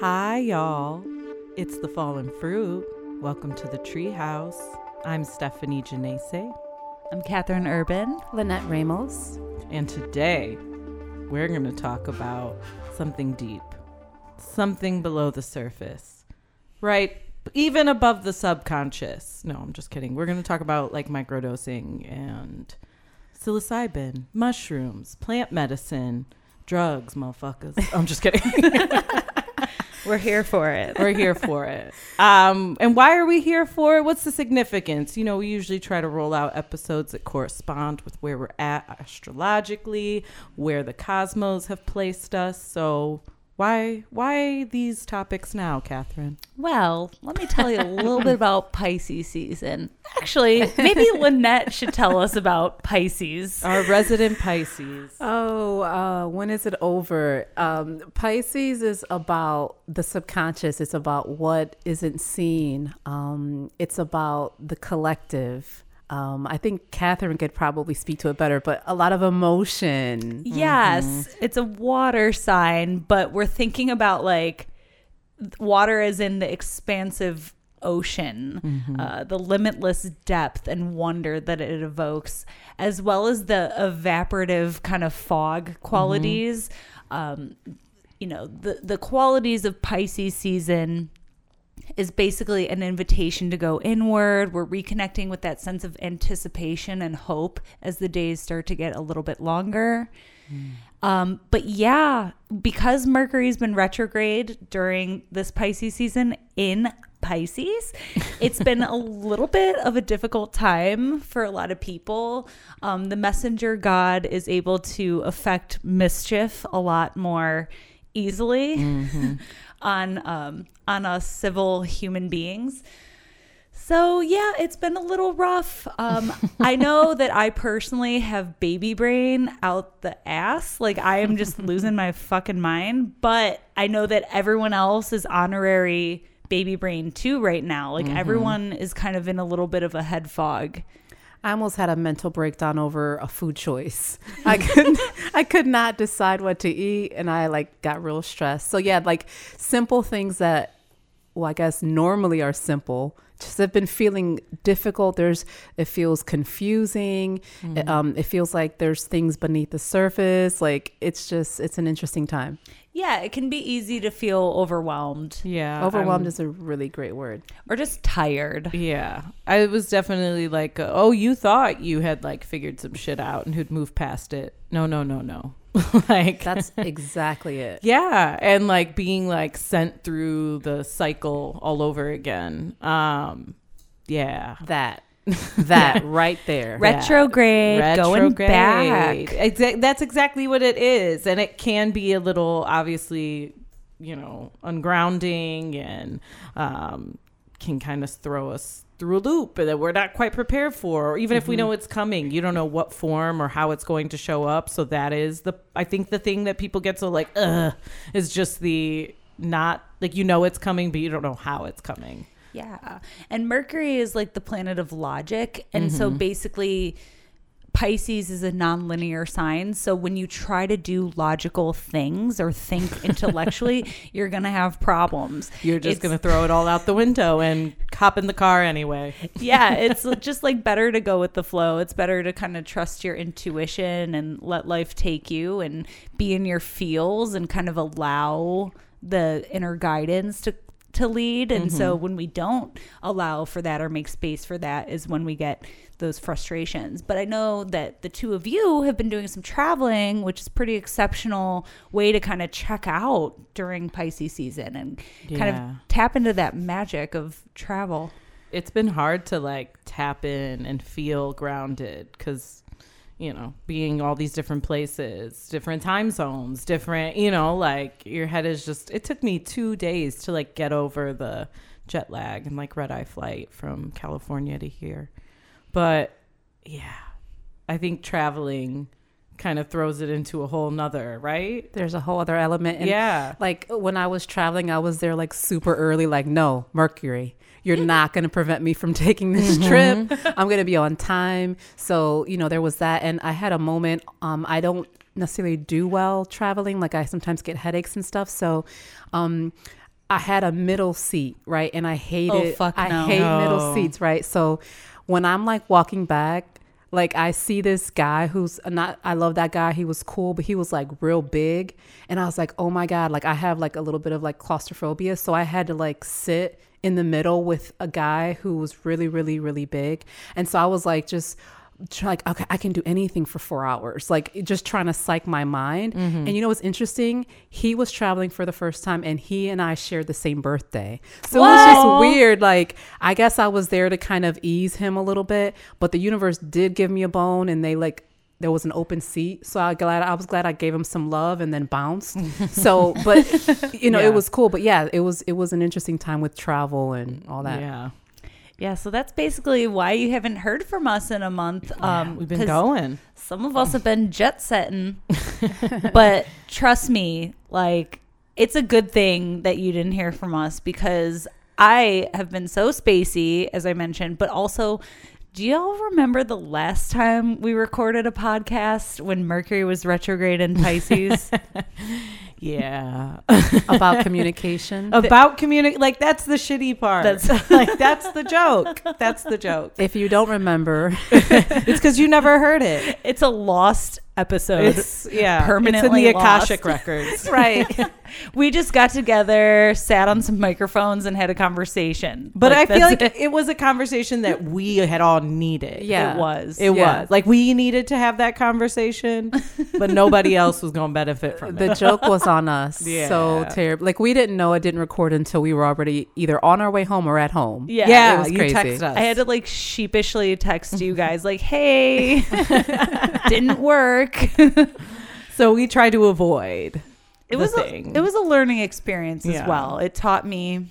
Hi, y'all. It's the fallen fruit. Welcome to the treehouse. I'm Stephanie Janese, I'm Catherine Urban. Lynette Ramos. and today we're going to talk about something deep, something below the surface, right? Even above the subconscious. No, I'm just kidding. We're going to talk about like microdosing and psilocybin, mushrooms, plant medicine, drugs, motherfuckers. I'm just kidding. We're here for it. We're here for it. Um, and why are we here for it? What's the significance? You know, we usually try to roll out episodes that correspond with where we're at astrologically, where the cosmos have placed us. So why why these topics now, Catherine? Well, let me tell you a little bit about Pisces season. Actually, maybe Lynette should tell us about Pisces. Our resident Pisces. Oh, uh, when is it over? Um, Pisces is about the subconscious. It's about what isn't seen. Um, it's about the collective. Um, I think Catherine could probably speak to it better, but a lot of emotion. Yes, it's a water sign, but we're thinking about like water is in the expansive ocean, uh, the limitless depth and wonder that it evokes, as well as the evaporative kind of fog qualities. Um, you know, the the qualities of Pisces season is basically an invitation to go inward. We're reconnecting with that sense of anticipation and hope as the days start to get a little bit longer. Um, but yeah, because Mercury's been retrograde during this Pisces season in Pisces, it's been a little bit of a difficult time for a lot of people. Um, the messenger god is able to affect mischief a lot more easily on um, on us civil human beings. So yeah, it's been a little rough. Um, I know that I personally have baby brain out the ass. Like I am just losing my fucking mind. But I know that everyone else is honorary baby brain too right now. Like everyone is kind of in a little bit of a head fog. I almost had a mental breakdown over a food choice. I could I could not decide what to eat and I like got real stressed. So yeah, like simple things that well, I guess normally are simple just have been feeling difficult. There's it feels confusing. It, um, it feels like there's things beneath the surface. Like it's just it's an interesting time. Yeah, it can be easy to feel overwhelmed Yeah. Overwhelmed I'm- is a really great word. or just tired. Yeah. I was definitely like, uh, oh, you thought you had like figured some shit out and who'd moved past it. No, no, no, no. like That's exactly it. Yeah, and like being like sent through the cycle all over again. Um yeah. That that right there. Retrograde, going back. Exa- that's exactly what it is. And it can be a little obviously, you know, ungrounding and um can kind of throw us through a loop that we're not quite prepared for or even if we know it's coming you don't know what form or how it's going to show up so that is the i think the thing that people get so like ugh is just the not like you know it's coming but you don't know how it's coming Yeah. And Mercury is like the planet of logic. And so mm-hmm. basically, Pisces is a nonlinear sign. So when you try to do logical things or think intellectually, you're going to have problems. you're just going to throw it all out the window and hop in the car anyway yeah, it's just like better to go with the flow. It's better to kind of trust your intuition and let life take you and be in your feels and kind of allow the inner guidance to to lead. And so mm-hmm. when we don't allow for that or make space for that is when we get those frustrations. But I know that the two of you have been doing some traveling, which is pretty exceptional way to kind of check out during Pisces season and kind of tap into that magic of travel. it's been hard to like tap in and feel grounded because you know being all these different places different time zones different you know like your head is just it took me two days to like get over the jet lag and like red eye flight from california to here. But yeah i think traveling kind of throws it into a whole nother right? There's a whole other element. And yeah. Like when I was traveling, I was there like super early, like, no, Mercury, you're not going to prevent me from taking this trip. I'm going to be on time. So, you know, there was that. And I had a moment, um, I don't necessarily do well traveling. Like I sometimes get headaches and stuff. So, um, I had a middle seat, right? And I hated, fuck I hate No. middle seats, right? So when I'm like walking back, like I see this guy who's not, I love that guy. He was cool, but he was like real big. And I was like, oh my God, like I have like a little bit of like claustrophobia. So I had to like sit in the middle with a guy who was really, really, really big. And so I was like, just, like okay i can do anything for four hours like just trying to psych my mind. Mm-hmm. And you know what's interesting? He was traveling for the first time and he and i shared the same birthday. So it was just weird like i guess i was there to kind of ease him a little bit but the universe did give me a bone and they like there was an open seat. So i glad i was glad i gave him some love and then bounced. So but you know Yeah. it was cool. But yeah it was it was an interesting time with travel and all that. Yeah. Yeah, so that's basically why you haven't heard from us in a month. Um, We've been 'cause going. Some of us have been jet setting, but trust me, like it's a good thing that you didn't hear from us because I have been so spacey, as I mentioned, but also. Do y'all remember the last time we recorded a podcast when Mercury was retrograde in Pisces? Yeah. about communication About communicate like that's the shitty part. That's- like that's the joke. That's the joke. if you don't remember It's because you never heard it. it's a lost episode. It's yeah, permanently it's in the Akashic lost. records. right we just got together, sat on some microphones, and had a conversation. But Like, I feel like it. it was a conversation that we had all needed. Yeah. it was. It Yeah. was like we needed to have that conversation, but nobody else was going to benefit from it. the joke was on us yeah. so terrible like we didn't know it didn't record until we were already either on our way home or at home Yeah. Yeah, it was you crazy. text us. I had to like sheepishly text you guys, like, hey, didn't work. so we tried to avoid. It the was a, it was a learning experience as Yeah. well. It taught me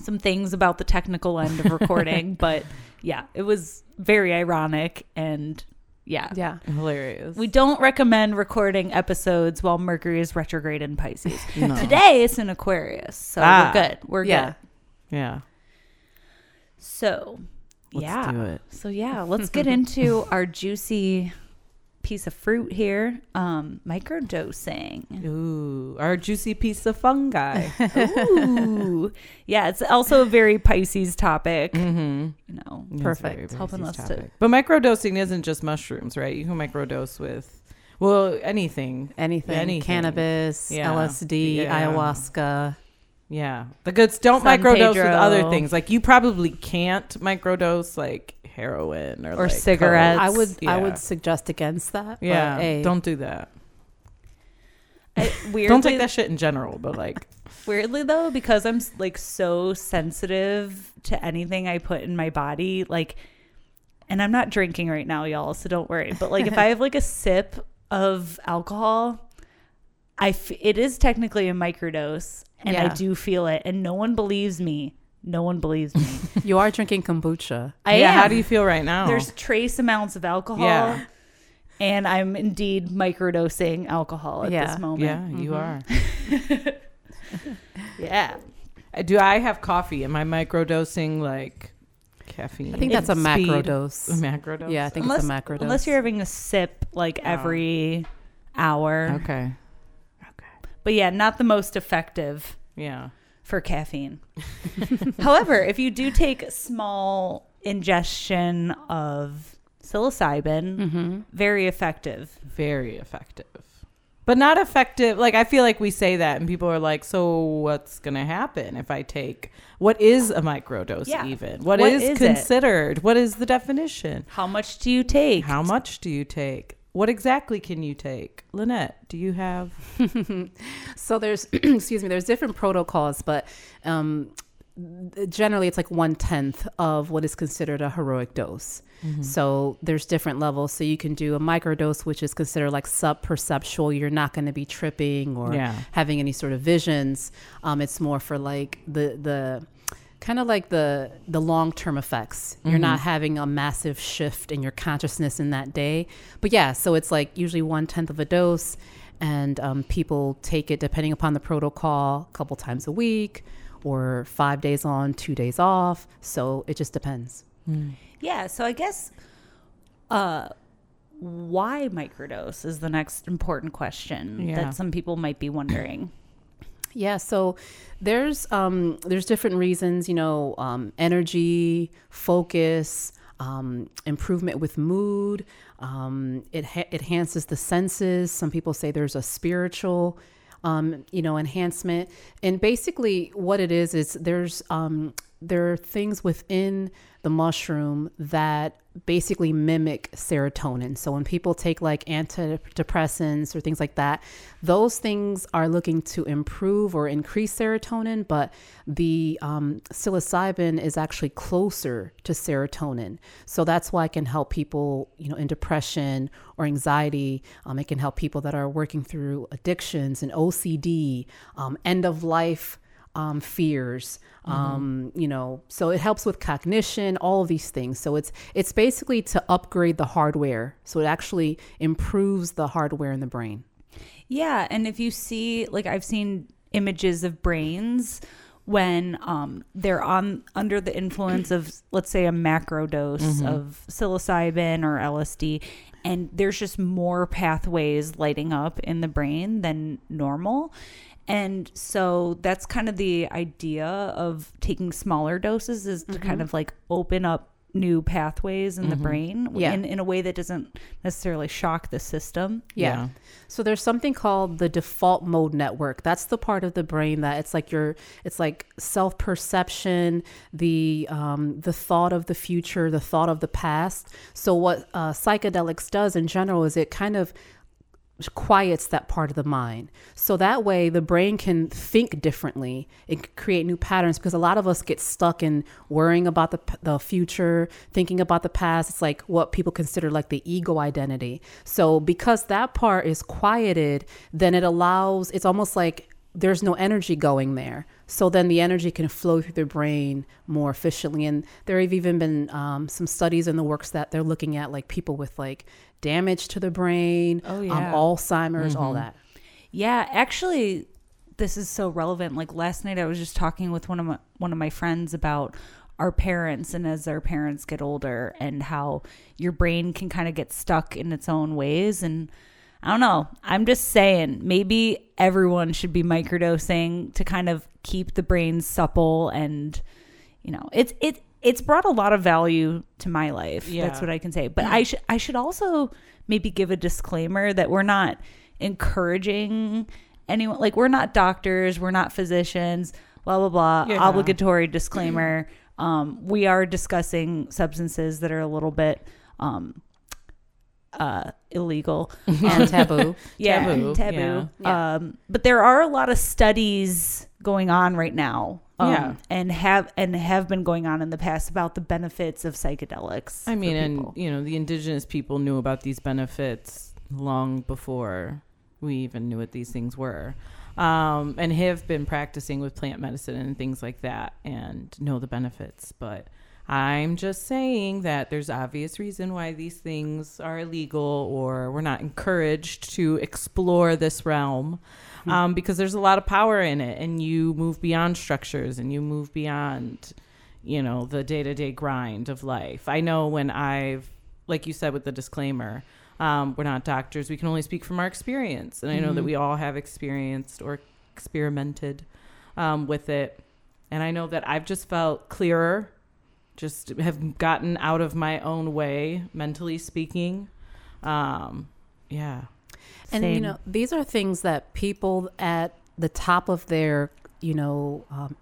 some things about the technical end of recording, but yeah, it was very ironic and yeah. yeah hilarious. We don't recommend recording episodes while Mercury is retrograde in Pisces. No. Today it's in Aquarius, so Ah. we're good. We're Yeah. good. yeah. So, Let's yeah. do it. So yeah, let's get into our juicy piece of fruit here. Um, microdosing. Ooh, our juicy piece of fungi. Ooh, yeah, it's also a very Pisces topic. mm-hmm. You know, Perfect. It's helping us to- But microdosing isn't just mushrooms, right? You can microdose with, well, anything. anything, Anything. cannabis Yeah. lsd Yeah. ayahuasca Yeah. The goods don't San microdose with other things. Like you probably can't microdose like heroin or, Or like cigarettes. coke. i would i would suggest against that Yeah. hey, Don't do that. I, weirdly, Don't take that shit in general, but like, weirdly though, because I'm like so sensitive to anything I put in my body, like, and I'm not drinking right now, y'all, so don't worry. But like, if I have like a sip of alcohol, I f- it is technically a microdose, and I do feel it, and no one believes me. No one believes me. you are drinking kombucha I yeah. am. How do you feel right now? There's trace amounts of alcohol. Yeah. And I'm indeed microdosing alcohol at Yeah. this moment. yeah, you Mm-hmm. are. Yeah. Uh, Do I have coffee? Am I microdosing like caffeine? i think that's a Speed? macro A dose macro dose. yeah i think Unless, it's a macro dose unless you're having a sip like Yeah. every hour. Okay. Okay. But yeah, not the most effective Yeah. For caffeine. However, if you do take small ingestion of psilocybin, mm-hmm. very effective. Very effective. But not effective. Like I feel like we say that and people are like, "So what's going to happen if I take what is a microdose Yeah. even? what What is, is it? considered? What is the definition? How much do you take? How much do you take? What exactly can you take? Lynette, do you have So there's, excuse me, there's different protocols, but um, generally it's like one tenth of what is considered a heroic dose. So there's different levels. So you can do a microdose, which is considered like sub perceptual. You're not going to be tripping or Yeah. having any sort of visions. Um, it's more for like the the kind of like the the long term effects. You're not having a massive shift in your consciousness in that day. But yeah, so it's like usually one tenth of a dose, and um, people take it depending upon the protocol a couple times a week or five days on, two days off. So it just depends. Yeah, so I guess uh why microdose is the next important question Yeah. that some people might be wondering. Yeah, so there's um, there's different reasons, you know, um, energy, focus, um, improvement with mood. Um, it ha- enhances the senses. Some people say there's a spiritual, um, you know, enhancement. And basically, what it is is there's um, there are things within the mushroom that basically mimic serotonin. So when people take like antidepressants or things like that, those things are looking to improve or increase serotonin, but the um, psilocybin is actually closer to serotonin. So that's why it can help people, you know, in depression or anxiety. Um, it can help people that are working through addictions and OCD, um, end of life um, fears um, you know so it helps with cognition all of these things. So it's it's basically to upgrade the hardware. So it actually improves the hardware in the brain. Yeah, and if you see, like I've seen images of brains when um, they're on under the influence of, let's say, a macro dose of psilocybin or LSD, and there's just more pathways lighting up in the brain than normal. And so that's kind of the idea of taking smaller doses is to kind of like open up new pathways in the brain Yeah. in, in a way that doesn't necessarily shock the system. Yeah. Yeah. So there's something called the default mode network. That's the part of the brain that it's like your it's like self perception, the um, the thought of the future, the thought of the past. So what uh, psychedelics does in general is it kind of quiets that part of the mind. So that way the brain can think differently. Can create new patterns because a lot of us get stuck in worrying about the, the future, thinking about the past. It's like what people consider like the ego identity. So because that part is quieted, then it allows, it's almost like there's no energy going there. So then the energy can flow through the brain more efficiently. And there have even been um, some studies in the works that they're looking at like people with like damage to the brain, Oh, um, yeah. Alzheimer's, all that. Yeah, actually, this is so relevant. Like last night, I was just talking with one of my one of my friends about our parents and as our parents get older and how your brain can kind of get stuck in its own ways and I don't know. I'm just saying maybe everyone should be microdosing to kind of keep the brain supple and you know, it's it it's brought a lot of value to my life. Yeah. That's what I can say. But I should I should also maybe give a disclaimer that we're not encouraging anyone like we're not doctors, we're not physicians, blah blah blah. Yeah. Obligatory disclaimer. Um, we are discussing substances that are a little bit um, uh, illegal And taboo. yeah, Taboo, taboo. yeah. Um, but there are a lot of studies going on right now, um, Yeah. and have and have been going on in the past about the benefits of psychedelics. I mean, and you know, the indigenous people knew about these benefits long before we even knew what these things were, um, and have been practicing with plant medicine and things like that, and know the benefits. But I'm just saying that there's obvious reason why these things are illegal, or we're not encouraged to explore this realm. Um, because there's a lot of power in it, and you move beyond structures, and you move beyond you know the day-to-day grind of life. I know when i've like you said with the disclaimer um, we're not doctors. We can only speak from our experience. And i know that we all have experienced or experimented um, with it. And i know that i've just felt clearer just have gotten out of my own way mentally speaking um, yeah And you know, these are things that people at the top of their, you know, um,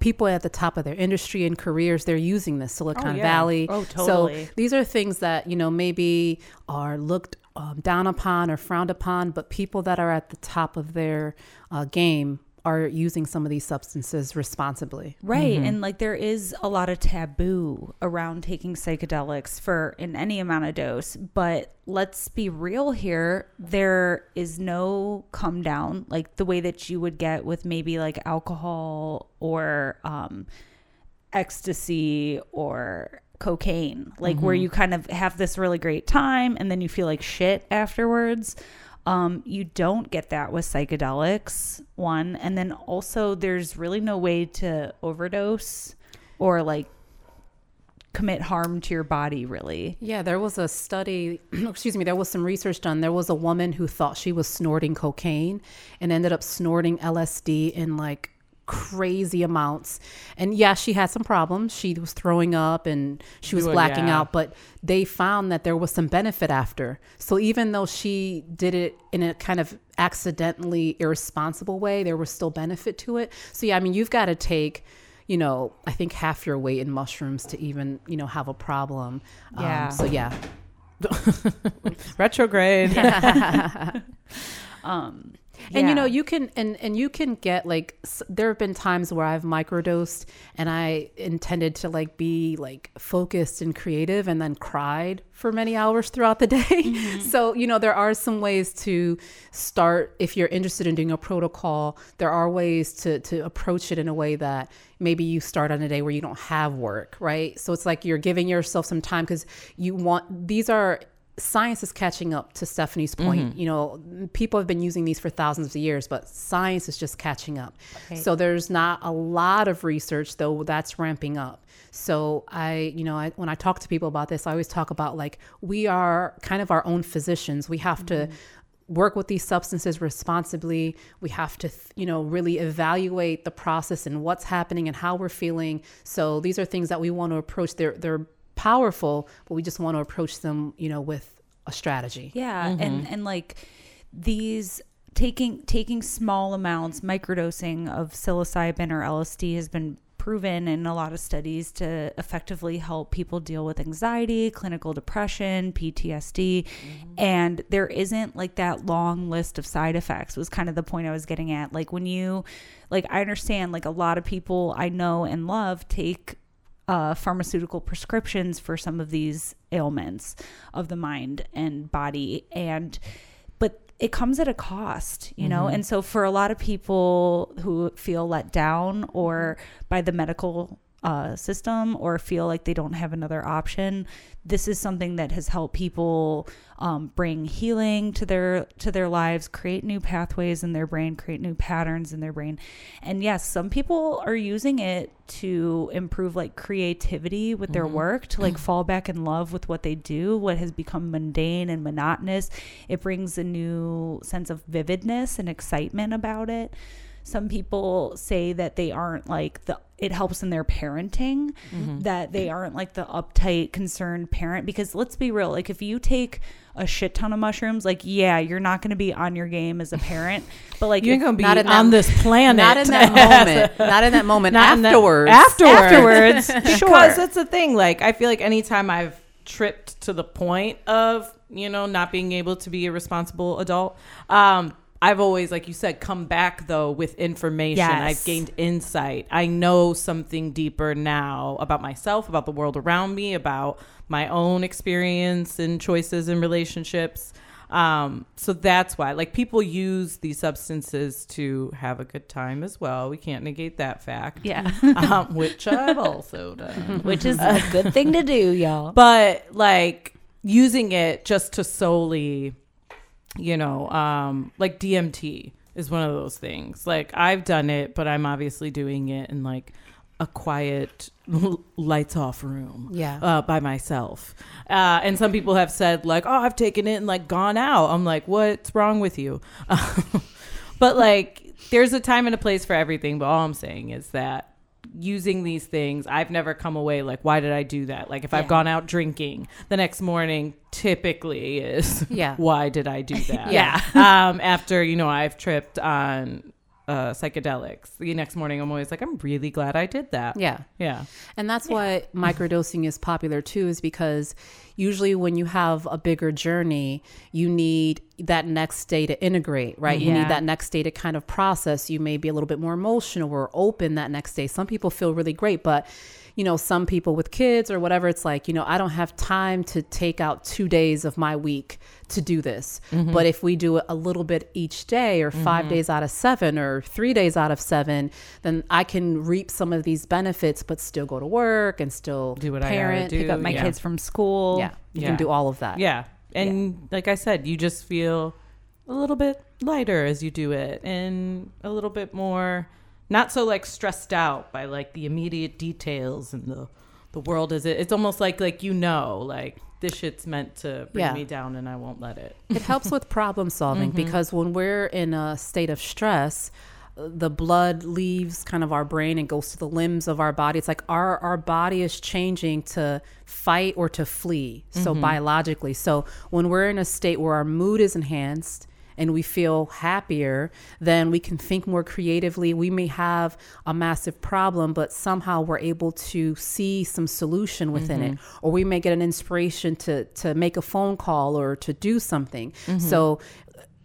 people at the top of their industry and careers, they're using this Silicon yeah. Valley. Oh, totally. So these are things that you know maybe are looked um, down upon or frowned upon, but people that are at the top of their uh, game are using some of these substances responsibly. Right. Mm-hmm. And like there is a lot of taboo around taking psychedelics for in any amount of dose. But let's be real here. There is no come down like the way that you would get with maybe like alcohol or um, ecstasy or cocaine, like where you kind of have this really great time and then you feel like shit afterwards. Um, you don't get that with psychedelics, one. And then also, there's really no way to overdose or like commit harm to your body really. Yeah, there was a study, excuse me, there was some research done. There was a woman who thought she was snorting cocaine and ended up snorting LSD in like crazy amounts. And yeah, she had some problems. She was throwing up and she was Well, blacking yeah. out, but they found that there was some benefit after. So even though she did it in a kind of accidentally irresponsible way, there was still benefit to it. So yeah, I mean, you've got to take you know, I think half your weight in mushrooms to even, you know, have a problem. Yeah. Um, so yeah, Retrograde. Um And you know, you can and and you can get like s- there have been times where I've microdosed and I intended to like be like focused and creative and then cried for many hours throughout the day. Mm-hmm. So, you know, there are some ways to start if you're interested in doing a protocol, there are ways to to approach it in a way that maybe you start on a day where you don't have work, right? So it's like you're giving yourself some time cuz you want these are science is catching up to Stephanie's mm-hmm. point. You know, people have been using these for thousands of years, but science is just catching up. So there's not a lot of research though that's ramping up. So I, you know, I, when I talk to people about this, I always talk about like we are kind of our own physicians. We have to mm-hmm. work with these substances responsibly. We have to, you know, really evaluate the process and what's happening and how we're feeling. So these are things that we want to approach. They're they're powerful, but we just want to approach them, you know, with a strategy. Yeah, and mm-hmm. and like these taking taking small amounts, microdosing of psilocybin or LSD has been proven in a lot of studies to effectively help people deal with anxiety, clinical depression, PTSD, mm-hmm. and there isn't like that long list of side effects. Was kind of the point I was getting at. Like when you like I understand like a lot of people I know and love take uh, pharmaceutical prescriptions for some of these ailments of the mind and body. And but it comes at a cost you know? And so for a lot of people who feel let down or by the medical uh, system or feel like they don't have another option this is something that has helped people um, bring healing to their to their lives create new pathways in their brain create new patterns in their brain. And yes some people are using it to improve like creativity with their work to like fall back in love with what they do what has become mundane and monotonous. It brings a new sense of vividness and excitement about it. Some people say that they aren't like the it helps in their parenting that they aren't like the uptight concerned parent because let's be real like if you take a shit ton of mushrooms like yeah you're not going to be on your game as a parent but like You ain't if- gonna be Not in on that- this planet. Not in that moment. Not in that moment. Not in that- afterwards. afterwards. Afterwards, because sure. that's the thing. Like I feel like anytime I've tripped to the point of you know not being able to be a responsible adult, um, I've always, like you said, come back though with information. Yes. I've gained insight. I know something deeper now about myself, about the world around me, about my own experience and choices and relationships. Um, so that's why, like, people use these substances to have a good time as well. We can't negate that fact. yeah um, which I've also done. which is a good thing to do y'all But like using it just to solely, you know, um, like DMT is one of those things. Like I've done it, but I'm obviously doing it in like a quiet lights off room Yeah. uh, by myself uh, and some people have said like oh i've taken it and like gone out i'm like what's wrong with you but like there's a time and a place for everything but all i'm saying is that using these things i've never come away like why did i do that like if i've gone out drinking the next morning typically is Yeah. why did i do that Yeah. um after you know i've tripped on uh psychedelics the next morning i'm always like i'm really glad i did that Yeah. yeah And that's why microdosing is popular too, is because usually when you have a bigger journey, you need that next day to integrate, right? You need that next day to kind of process. You may be a little bit more emotional or open that next day. Some people feel really great, but you know, some people with kids or whatever, it's like, you know, I don't have time to take out two days of my week to do this. Mm-hmm. But if we do it a little bit each day or 5 mm-hmm. days out of seven or three days out of seven, then I can reap some of these benefits, but still go to work and still Do what I gotta do. pick up my Yeah. kids from school Yeah, you Yeah. can do all of that. Yeah. And like I said, you just feel a little bit lighter as you do it and a little bit more not so like stressed out by like the immediate details and the the world is it. It's almost like like you know, like this shit's meant to bring Yeah. me down, and I won't let it. it helps with problem solving mm-hmm. because when we're in a state of stress the blood leaves kind of our brain and goes to the limbs of our body it's like our our body is changing to fight or to flee so mm-hmm. biologically so when we're in a state where our mood is enhanced and we feel happier, then we can think more creatively. We may have a massive problem, but somehow we're able to see some solution within it, mm-hmm. or we may get an inspiration to to make a phone call or to do something. Mm-hmm. So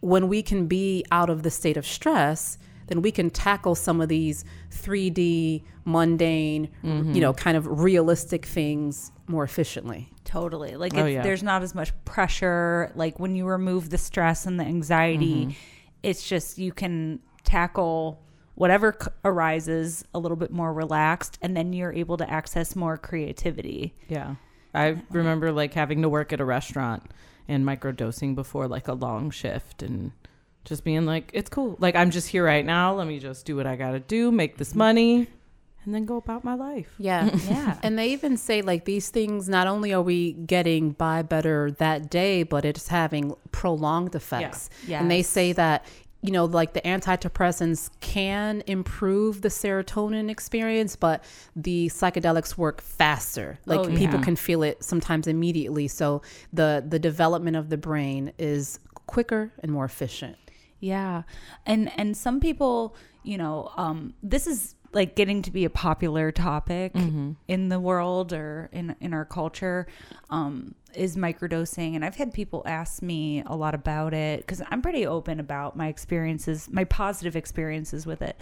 when we can be out of the state of stress, then we can tackle some of these 3D, mundane, you know, kind of realistic things more efficiently. Totally. Like Oh, yeah. there's not as much pressure. Like when you remove the stress and the anxiety, mm-hmm. it's just you can tackle whatever c- arises a little bit more relaxed and then you're able to access more creativity. Yeah. I remember like having to work at a restaurant and microdosing before like a long shift and just being like, it's cool. Like, I'm just here right now. Let me just do what I got to do, make this money, and then go about my life. Yeah. Yeah. And they even say like these things not only are we getting by better that day, but it's having prolonged effects. Yeah. And they say that you know like the antidepressants can improve the serotonin experience but the psychedelics work faster oh, like Oh, people can feel it sometimes immediately so the the development of the brain is quicker and more efficient Yeah. And and some people, you know, um this is like getting to be a popular topic in the world or in in our culture um is microdosing and I've had people ask me a lot about it cuz I'm pretty open about my experiences, my positive experiences with it.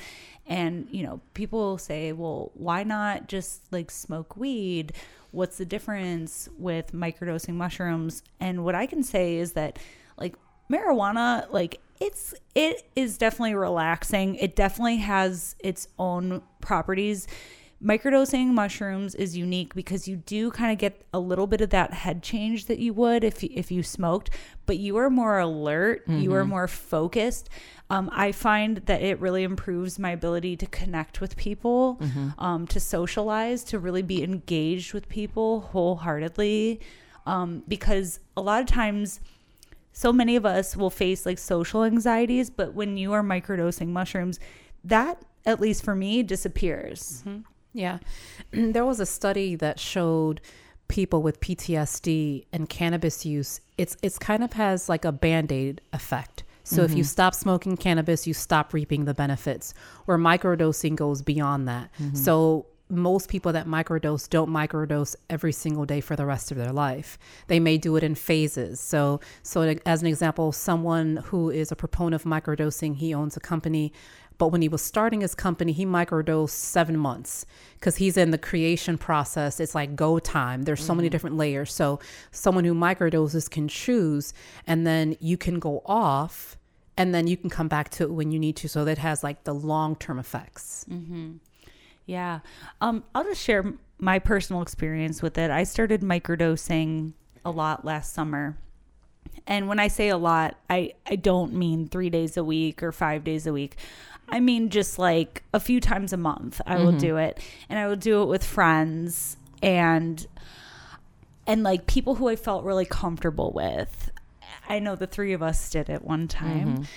And, you know, people will say, "Well, why not just like smoke weed? What's the difference with microdosing mushrooms?" And what I can say is that like marijuana like it's it is definitely relaxing. It definitely has its own properties. Microdosing mushrooms is unique because you do kind of get a little bit of that head change that you would if you, if you smoked but you are more alert you are more focused. Um, i find that it really improves my ability to connect with people um, to socialize to really be engaged with people wholeheartedly. Um, because a lot of times so many of us will face like social anxieties, but when you are microdosing mushrooms, that at least for me disappears. Mm-hmm. Yeah. There was a study that showed people with PTSD and cannabis use, it's it's kind of has like a band-aid effect. So if you mm-hmm. stop smoking cannabis, you stop reaping the benefits. Where microdosing goes beyond that. Mm-hmm. So most people that microdose don't microdose every single day for the rest of their life. They may do it in phases. So so as an example, someone who is a proponent of microdosing, he owns a company but when he was starting his company, he microdosed seven months because he's in the creation process. It's like go time. There's so many mm-hmm. different layers. So someone who microdoses can choose, and then you can go off, and then you can come back to it when you need to. So that has like the long term effects. Mm-hmm. Yeah. Um, I'll just share my personal experience with it. I started microdosing a lot last summer. And when I say a lot, I, I don't mean three days a week or five days a week. I mean just like a few times a month I will do it. And I will do it with friends and and like people who I felt really comfortable with. I know the three of us did it one time.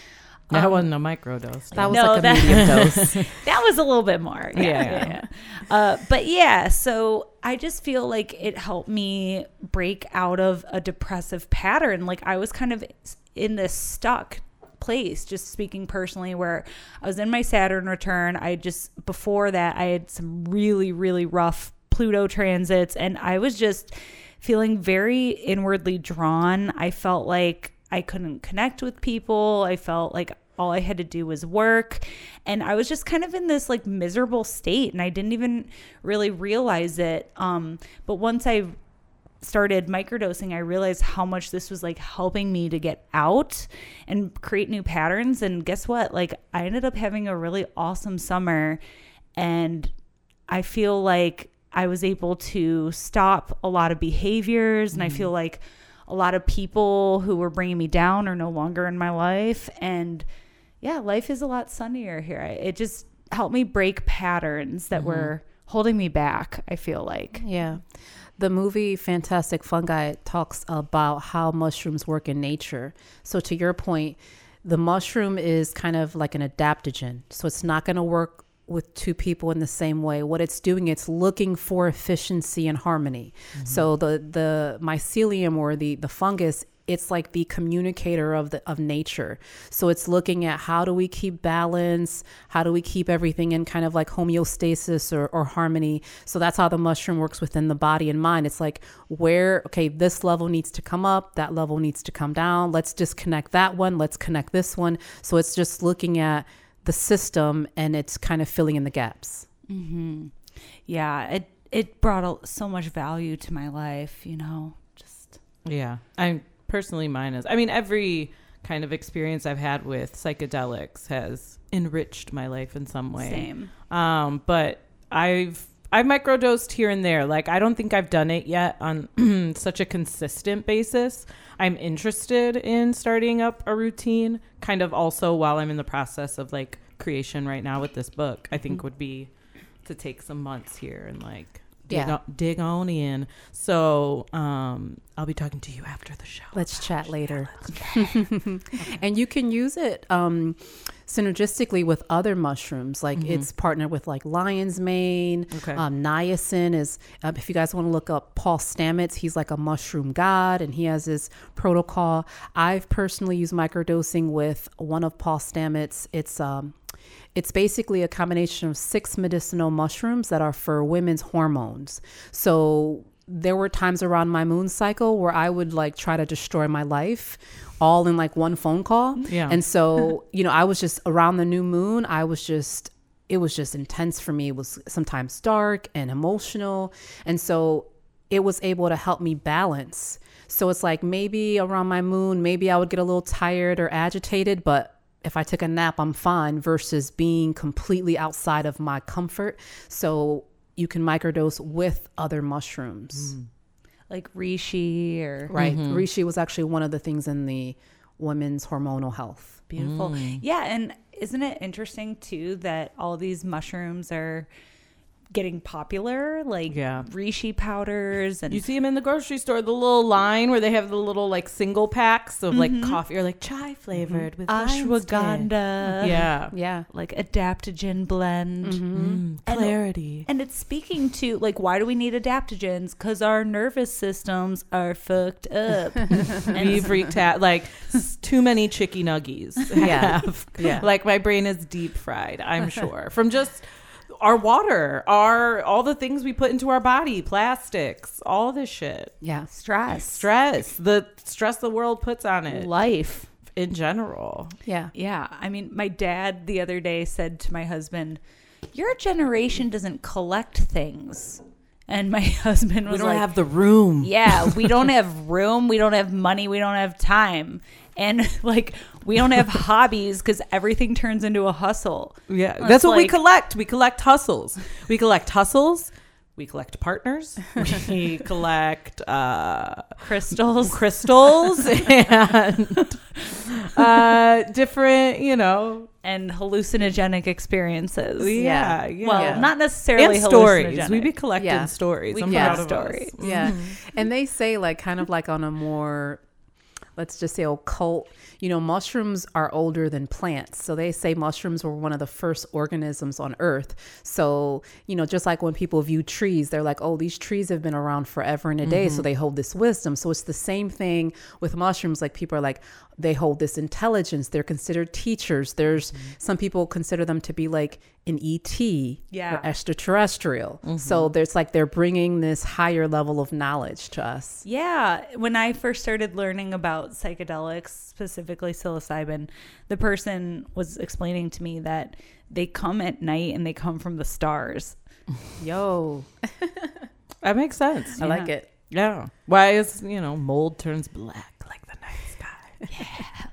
That wasn't a microdose. That was No, like a that- medium dose. that was a little bit more. Yeah. Yeah. yeah, yeah. Uh, but yeah, so I just feel like it helped me break out of a depressive pattern. Like I was kind of in this stuck place, just speaking personally, where I was in my Saturn return. I just, before that, I had some really, really rough Pluto transits, and I was just feeling very inwardly drawn. I felt like I couldn't connect with people. I felt like all I had to do was work. And I was just kind of in this like miserable state and I didn't even really realize it. Um, but once I started microdosing, I realized how much this was like helping me to get out and create new patterns. And guess what? Like, I ended up having a really awesome summer. And I feel like I was able to stop a lot of behaviors. And I feel like a lot of people who were bringing me down are no longer in my life. And yeah, life is a lot sunnier here. It just helped me break patterns that mm-hmm. were holding me back, I feel like. Yeah. The movie Fantastic Fungi talks about how mushrooms work in nature. So, to your point, the mushroom is kind of like an adaptogen. So, it's not going to work with two people in the same way. What it's doing, it's looking for efficiency and harmony. Mm-hmm. So, the, the mycelium or the, the fungus it's like the communicator of the of nature. So it's looking at how do we keep balance how do we keep everything in kind of like homeostasis or, or harmony. So that's how the mushroom works within the body and mind. It's like where okay this level needs to come up that level needs to come down. Let's disconnect that one let's connect this one. So it's just looking at the system and it's kind of filling in the gaps Yeah, it it brought so much value to my life, you know. Just Yeah. I personally mine is I mean every kind of experience I've had with psychedelics has enriched my life in some way. same. Um, but I've I've microdosed here and there. Like I don't think I've done it yet on such a consistent basis. I'm interested in starting up a routine, kind of also while I'm in the process of like creation right now with this book. I think mm-hmm. would be to take some months here and like dig, Yeah. on, dig on in. So um, I'll be talking to you after the show. Let's chat later. and you can use it um, synergistically with other mushrooms. Like it's partnered with like lion's mane. Okay. Um, niacin is, um, if you guys want to look up Paul Stamets, he's like a mushroom god and he has his protocol. I've personally used microdosing with one of Paul Stamets. It's, um, it's basically a combination of six medicinal mushrooms that are for women's hormones. So there were times around my moon cycle where I would like try to destroy my life all in like one phone call. Yeah. And so, you know, I was just around the new moon, I was just it was just intense for me. It was sometimes dark and emotional. And so it was able to help me balance. So it's like maybe around my moon, maybe I would get a little tired or agitated, but if I took a nap, I'm fine versus being completely outside of my comfort. So you can microdose with other mushrooms. Mm. Like reishi or Right. Mm-hmm. Reishi was actually one of the things in the women's hormonal health. beautiful. Mm. Yeah, and isn't it interesting too that all these mushrooms are getting popular? Like Yeah. reishi powders and You see them in the grocery store, the little line where they have the little like single packs of like mm-hmm. coffee or like chai flavored mm-hmm. with lion's tail. ashwagandha. Mm-hmm. Yeah. Yeah. Like adaptogen blend. Mm, And- clarity. And it's speaking to like why do we need adaptogens? Because our nervous systems are fucked up. We've wreaked out like too many chicky nuggies. Yeah. Yeah. Like my brain is deep fried, I'm sure. From just our water, our all the things we put into our body, plastics, all this shit. Yeah. Stress. Stress, the stress the world puts on it Life. in general. Yeah. Yeah. I mean, my dad the other day said to my husband, Your generation doesn't collect things. And my husband was We don't like, have the room. Yeah, we don't have room, we don't have money, we don't have time. And like, we don't have hobbies because everything turns into a hustle. Yeah, It's that's what we collect. We collect hustles. We collect hustles. We collect partners. We collect uh, Crystals. crystals and uh, different, you know, and hallucinogenic experiences. yeah, yeah. Well, Yeah. not necessarily and stories. hallucinogenic. We be collecting Yeah. stories. We I'm collect proud of stories. us. Yeah. And they say like kind of like on a more let's just say occult, you know, mushrooms are older than plants. So they say mushrooms were one of the first organisms on earth. So, you know, just like when people view trees, they're like, "Oh, these trees have been around forever and a day." So mm-hmm. they hold this wisdom. So it's the same thing with mushrooms like people are like they hold this intelligence. They're considered teachers. There's mm-hmm. some people consider them to be like an ET Yeah. or extraterrestrial. So mm-hmm. there's like they're bringing this higher level of knowledge to us. Yeah, when I first started learning about psychedelics, specifically psilocybin, the person was explaining to me that they come at night and they come from the stars. Yo, That makes sense. I like it. Yeah. Why is you know mold turns black like the night sky?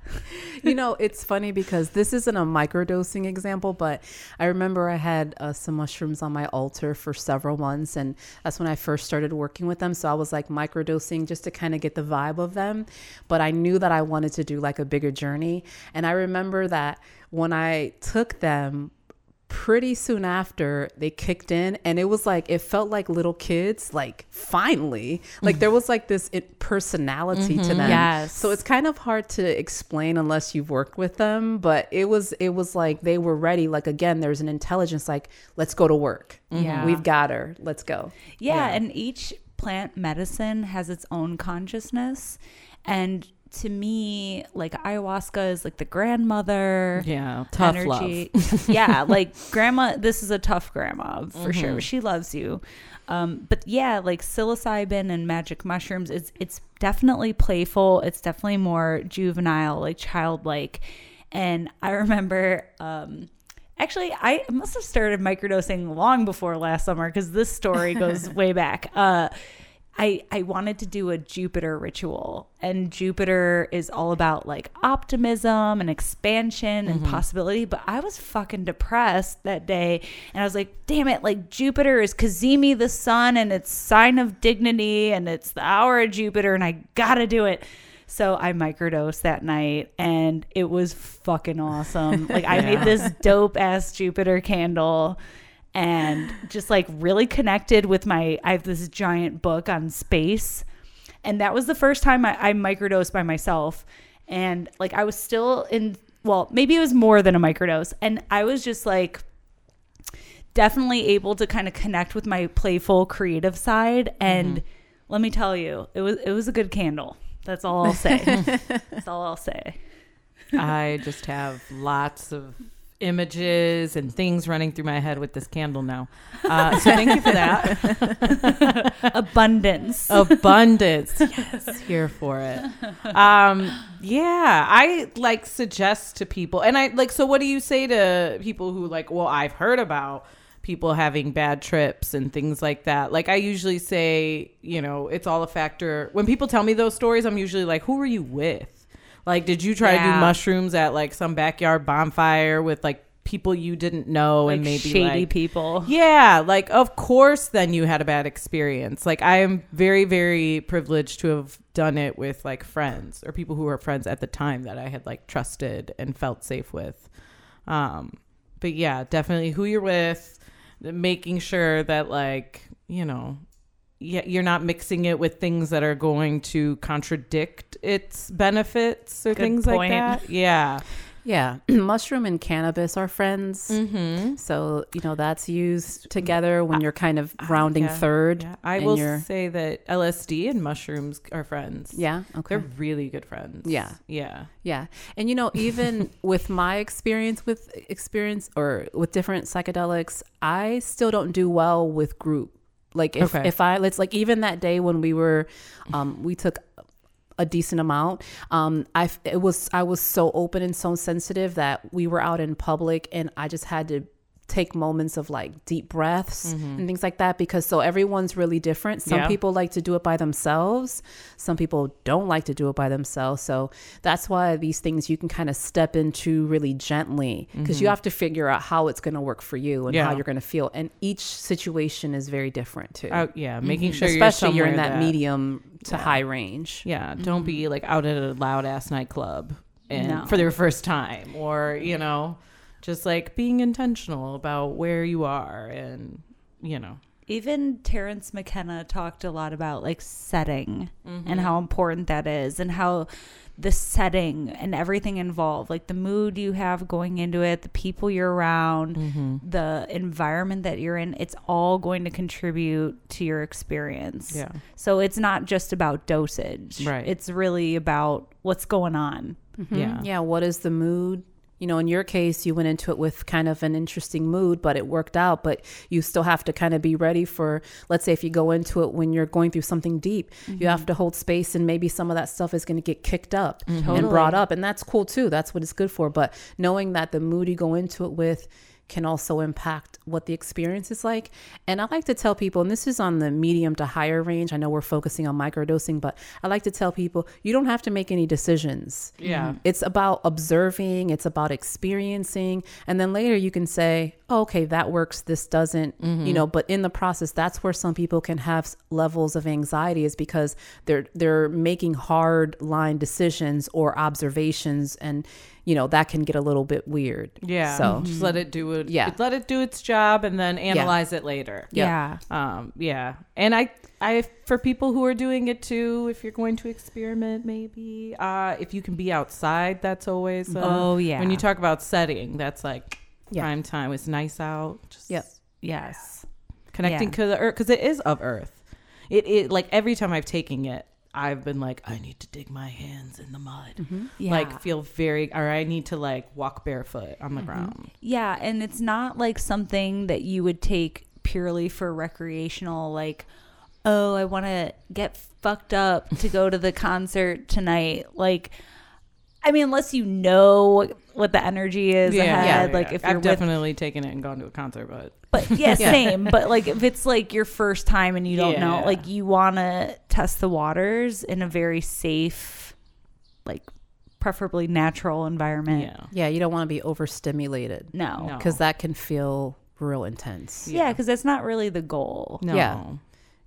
You know, it's funny because this isn't a microdosing example, but I remember I had uh, some mushrooms on my altar for several months, and that's when I first started working with them. So I was like microdosing just to kind of get the vibe of them, but I knew that I wanted to do like a bigger journey. And I remember that when I took them, pretty soon after they kicked in and it was like it felt like little kids like finally like there was like this it, personality to mm-hmm. them Yes. so it's kind of hard to explain unless you've worked with them but it was it was like they were ready like again there's an intelligence like let's go to work mm-hmm. Yeah. we've got her let's go Yeah, Yeah. and each plant medicine has its own consciousness. And to me, like ayahuasca is like the grandmother. Yeah, tough love. yeah, like grandma, this is a tough grandma for sure. She loves you. Um, but yeah, like psilocybin and magic mushrooms, it's it's definitely playful. It's definitely more juvenile, like childlike. And I remember um Actually, I must have started microdosing long before last summer because this story goes way back. Uh, I I wanted to do a Jupiter ritual, and Jupiter is all about like optimism and expansion and mm-hmm. possibility. But I was fucking depressed that day, and I was like, "Damn it! Like Jupiter is cazimi the sun, and it's sign of dignity, and it's the hour of Jupiter, and I gotta do it." So I microdosed that night and it was fucking awesome. Like I made this dope ass Jupiter candle and just like really connected with my I have this giant book on space. And that was the first time I, I microdosed by myself. And like I was still in well, maybe it was more than a microdose. And I was just like definitely able to kind of connect with my playful creative side mm-hmm. and let me tell you it was it was a good candle that's all i'll say that's all i'll say I just have lots of images and things running through my head with this candle now. Uh, so thank you for that. abundance Abundance. Yes, here for it. Um, yeah, I like suggest to people, and I like. So, what do you say to people who like? Well, I've heard about people having bad trips and things like that. Like, I usually say, you know, it's all a factor. When people tell me those stories, I'm usually like, who were you with? Like, did you try to do mushrooms at like some backyard bonfire with like people you didn't know like and maybe shady like, people yeah, like of course then you had a bad experience. Like I am very very privileged to have done it with like friends or people who were friends at the time that I had like trusted and felt safe with. Um but yeah, definitely who you're with, making sure that like, you know, yeah, you're not mixing it with things that are going to contradict its benefits or Good things like that. Yeah. Yeah, mushroom and cannabis are friends. Mm-hmm. So, you know, that's used together when you're kind of rounding yeah, third. Yeah. I will you're- say that LSD and mushrooms are friends. Yeah. Okay. They're really good friends. Yeah. Yeah. Yeah. And you know, even with my experience with experience or with different psychedelics, I still don't do well with group. Like if Okay. if I let's like even that day when we were um we took a decent amount. Um, I it was I was so open and so sensitive that we were out in public, and I just had to take moments of like deep breaths mm-hmm. and things like that because so everyone's really different. Some Yeah. people like to do it by themselves. Some people don't like to do it by themselves. So that's why these things you can kind of step into really gently because you mm-hmm. have to figure out how it's going to work for you and how you're going to feel. And each situation is very different too. Oh, yeah. Making mm-hmm. sure Especially you're, you're in somewhere that, medium to high range. Yeah. Don't be like out at a loud ass nightclub and No. for their first time or, you know, just like being intentional about where you are and, you know. even Terence McKenna talked a lot about like setting mm-hmm. and how important that is and how the setting and everything involved like the mood you have going into it the people you're around mm-hmm. the environment that you're in it's all going to contribute to your experience Yeah. so it's not just about dosage Right. it's really about what's going on mm-hmm. Yeah. Yeah, what is the mood? You know, in your case, you went into it with kind of an interesting mood, but it worked out. But you still have to kind of be ready for, let's say, if you go into it when you're going through something deep, you have mm-hmm. to hold space, and maybe some of that stuff is going to get kicked up and mm-hmm. Totally. brought up. And that's cool too. That's what it's good for. But knowing that the mood you go into it with, can also impact what the experience is like. And I like to tell people, and this is on the medium to higher range. I know we're focusing on microdosing, but I like to tell people you don't have to make any decisions. Yeah. It's about observing, it's about experiencing, and then later you can say, oh, okay, that works, this doesn't, you know, but in the process, that's where some people can have levels of anxiety is because they're they're making hard line decisions or observations and you know, that can get a little bit weird. Yeah. So just let it do it. Yeah. Let it do its job and then analyze it later. Yeah. Um, yeah. And I, I, for people who are doing it too, if you're going to experiment, maybe, uh, if you can be outside, that's always, uh, Oh, yeah. When you talk about setting, that's like Yeah. prime time. It's nice out. Just Yep. Yes. connecting Yeah. to the earth. Cause it is of earth. It, it, like every time I've taken it, I've been like, I need to dig my hands in the mud. Mm-hmm. Yeah. Like feel very, or I need to like walk barefoot on the ground. Yeah, and it's not like something that you would take purely for recreational like oh, I want to get fucked up to go to the concert tonight. Like I mean, unless you know what the energy is ahead, like if you're I've with definitely taken it and gone to a concert, but But yeah, same. But like if it's like your first time and you don't know, Yeah. like you want to test the waters in a very safe, like preferably natural environment. yeah, yeah, you don't want to be overstimulated No. No. because that can feel real intense. Yeah, because that's not really the goal. no, Yeah.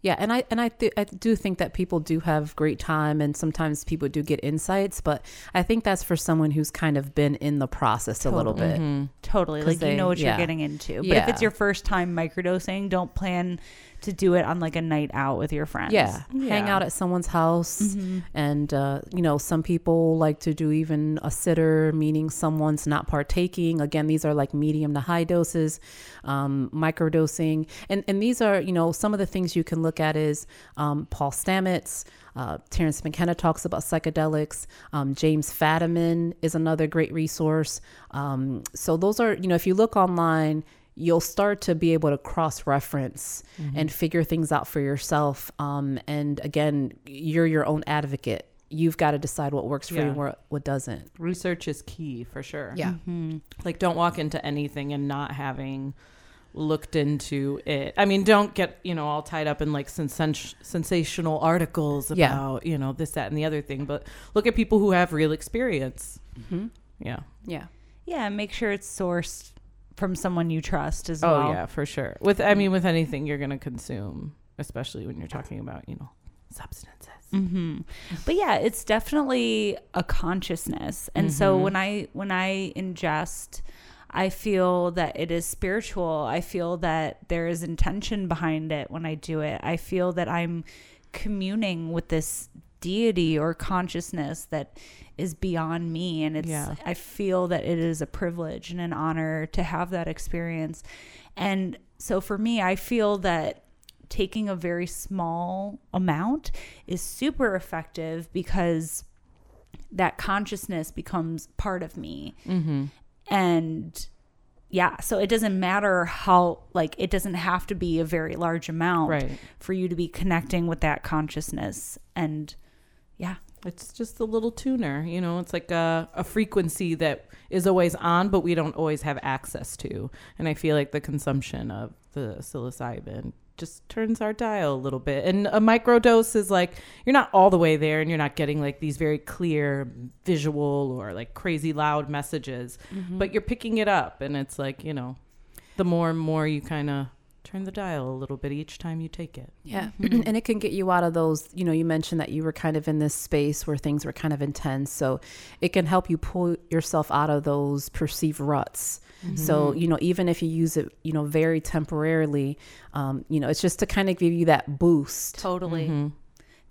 Yeah, and I and I th- I do think that people do have great time, and sometimes people do get insights. But I think that's for someone who's kind of been in the process a little bit. Mm-hmm. Totally. Like you know what yeah. you're getting into. But if it's your first time microdosing, don't plan to do it on like a night out with your friends. Yeah. hang out at someone's house, Mm-hmm. and uh, you know, some people like to do even a sitter, meaning someone's not partaking. Again, these are like medium to high doses, um, microdosing, and and these are you know some of the things you can look at is um, Paul Stamets. Uh, Terence McKenna talks about psychedelics. Um, James Fadiman is another great resource. Um, so those are, you know, if you look online, you'll start to be able to cross reference and figure things out for yourself. Um, and again, you're your own advocate. You've got to decide what works for you and what, what doesn't. Research is key for sure. Yeah. like don't walk into anything and not having looked into it. I mean, don't get you know all tied up in like sens- sensational articles Yeah. about you know this, that, and the other thing. But look at people who have real experience. Mm-hmm. Yeah. Yeah. Yeah, make sure it's sourced from someone you trust as well. Oh yeah, for sure. With I mean, with anything you're gonna consume, especially when you're talking about you know substances. hmm But yeah, it's definitely a consciousness, and so Mm-hmm. when I when I ingest, I feel that it is spiritual. I feel that there is intention behind it when I do it. I feel that I'm communing with this deity or consciousness that is beyond me and it's Yeah. I feel that it is a privilege and an honor to have that experience. And so for me, I feel that taking a very small amount is super effective because that consciousness becomes part of me. Mm-hmm. And yeah, so it doesn't matter how, like, it doesn't have to be a very large amount Right. for you to be connecting with that consciousness. And yeah, It's just a little tuner, you know. It's like a, a frequency that is always on, but we don't always have access to. And I feel like the consumption of the psilocybin just turns our dial a little bit. And a microdose is like you're not all the way there, and you're not getting like these very clear visual or like crazy loud messages, mm-hmm. but you're picking it up, and it's like you know, the more and more you kind of turn the dial a little bit each time you take it. Yeah. Mm-hmm. and it can get you out of those, you know, you mentioned that you were kind of in this space where things were kind of intense. So it can help you pull yourself out of those perceived ruts. Mm-hmm. So, you know, even if you use it, you know, very temporarily, um, you know, it's just to kind of give you that boost. Mm-hmm. totally.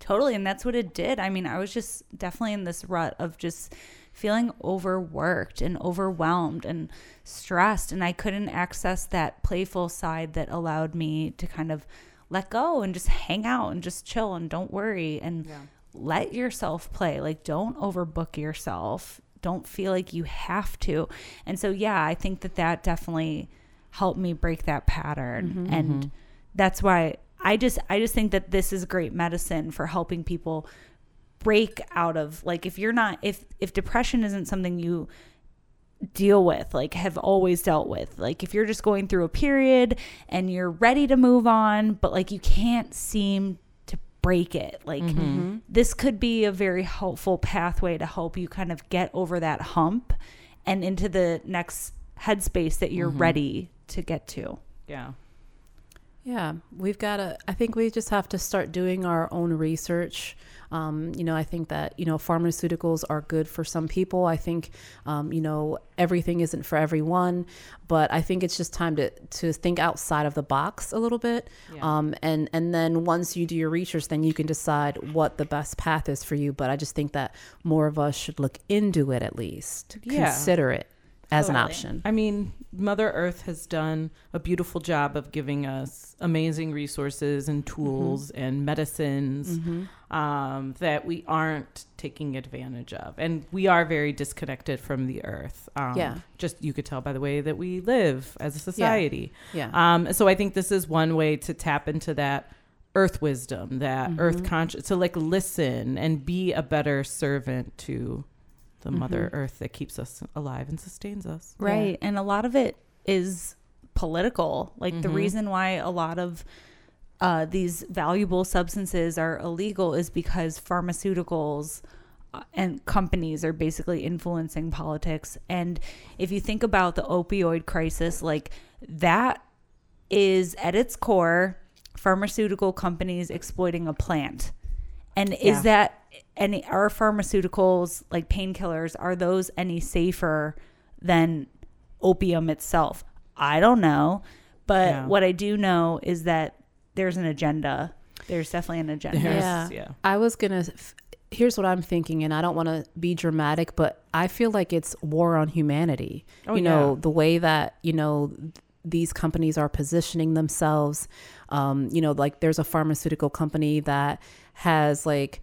Totally. And that's what it did. I mean, I was just definitely in this rut of just feeling overworked and overwhelmed and stressed. And I couldn't access that playful side that allowed me to kind of let go and just hang out and just chill and don't worry and let yourself play. Like, don't overbook yourself. Don't feel like you have to. And so, yeah, I think that that definitely helped me break that pattern. Mm-hmm. And mm-hmm. that's why I just I just think that this is great medicine for helping people break out of like if you're not if if depression isn't something you deal with like have always dealt with like if you're just going through a period and you're ready to move on but like you can't seem to break it like mm-hmm. this could be a very helpful pathway to help you kind of get over that hump and into the next headspace that you're mm-hmm. ready to get to. Yeah. Yeah, we've got to, I think we just have to start doing our own research. Um, you know, I think that, you know, pharmaceuticals are good for some people. I think, um, you know, everything isn't for everyone, but I think it's just time to, to think outside of the box a little bit. Yeah. Um, and, and then once you do your research, then you can decide what the best path is for you. But I just think that more of us should look into it at least, Yeah. consider it as an option. I mean, Mother Earth has done a beautiful job of giving us amazing resources and tools and medicines um, that we aren't taking advantage of. And we are very disconnected from the earth. Um, Yeah. Just you could tell by the way that we live as a society. Yeah. Um, so I think this is one way to tap into that earth wisdom, that Mm-hmm. earth conscious, to like listen and be a better servant to the Mother Mm-hmm. Earth that keeps us alive and sustains us. Right. And a lot of it is political. Like the Mhm. reason why a lot of uh, these valuable substances are illegal is because pharmaceuticals uh, and companies are basically influencing politics. And if you think about the opioid crisis, like that is at its core pharmaceutical companies exploiting a plant. And Yeah. is that any are pharmaceuticals like painkillers are those any safer than opium itself? I don't know, but Yeah. what I do know is that there's an agenda. There's definitely an agenda. Yeah. yeah. I was gonna. f- Here's what I'm thinking, and I don't want to be dramatic, but I feel like it's war on humanity. Oh, you know, yeah. the way that you know th- these companies are positioning themselves. Um, you know, like there's a pharmaceutical company that has like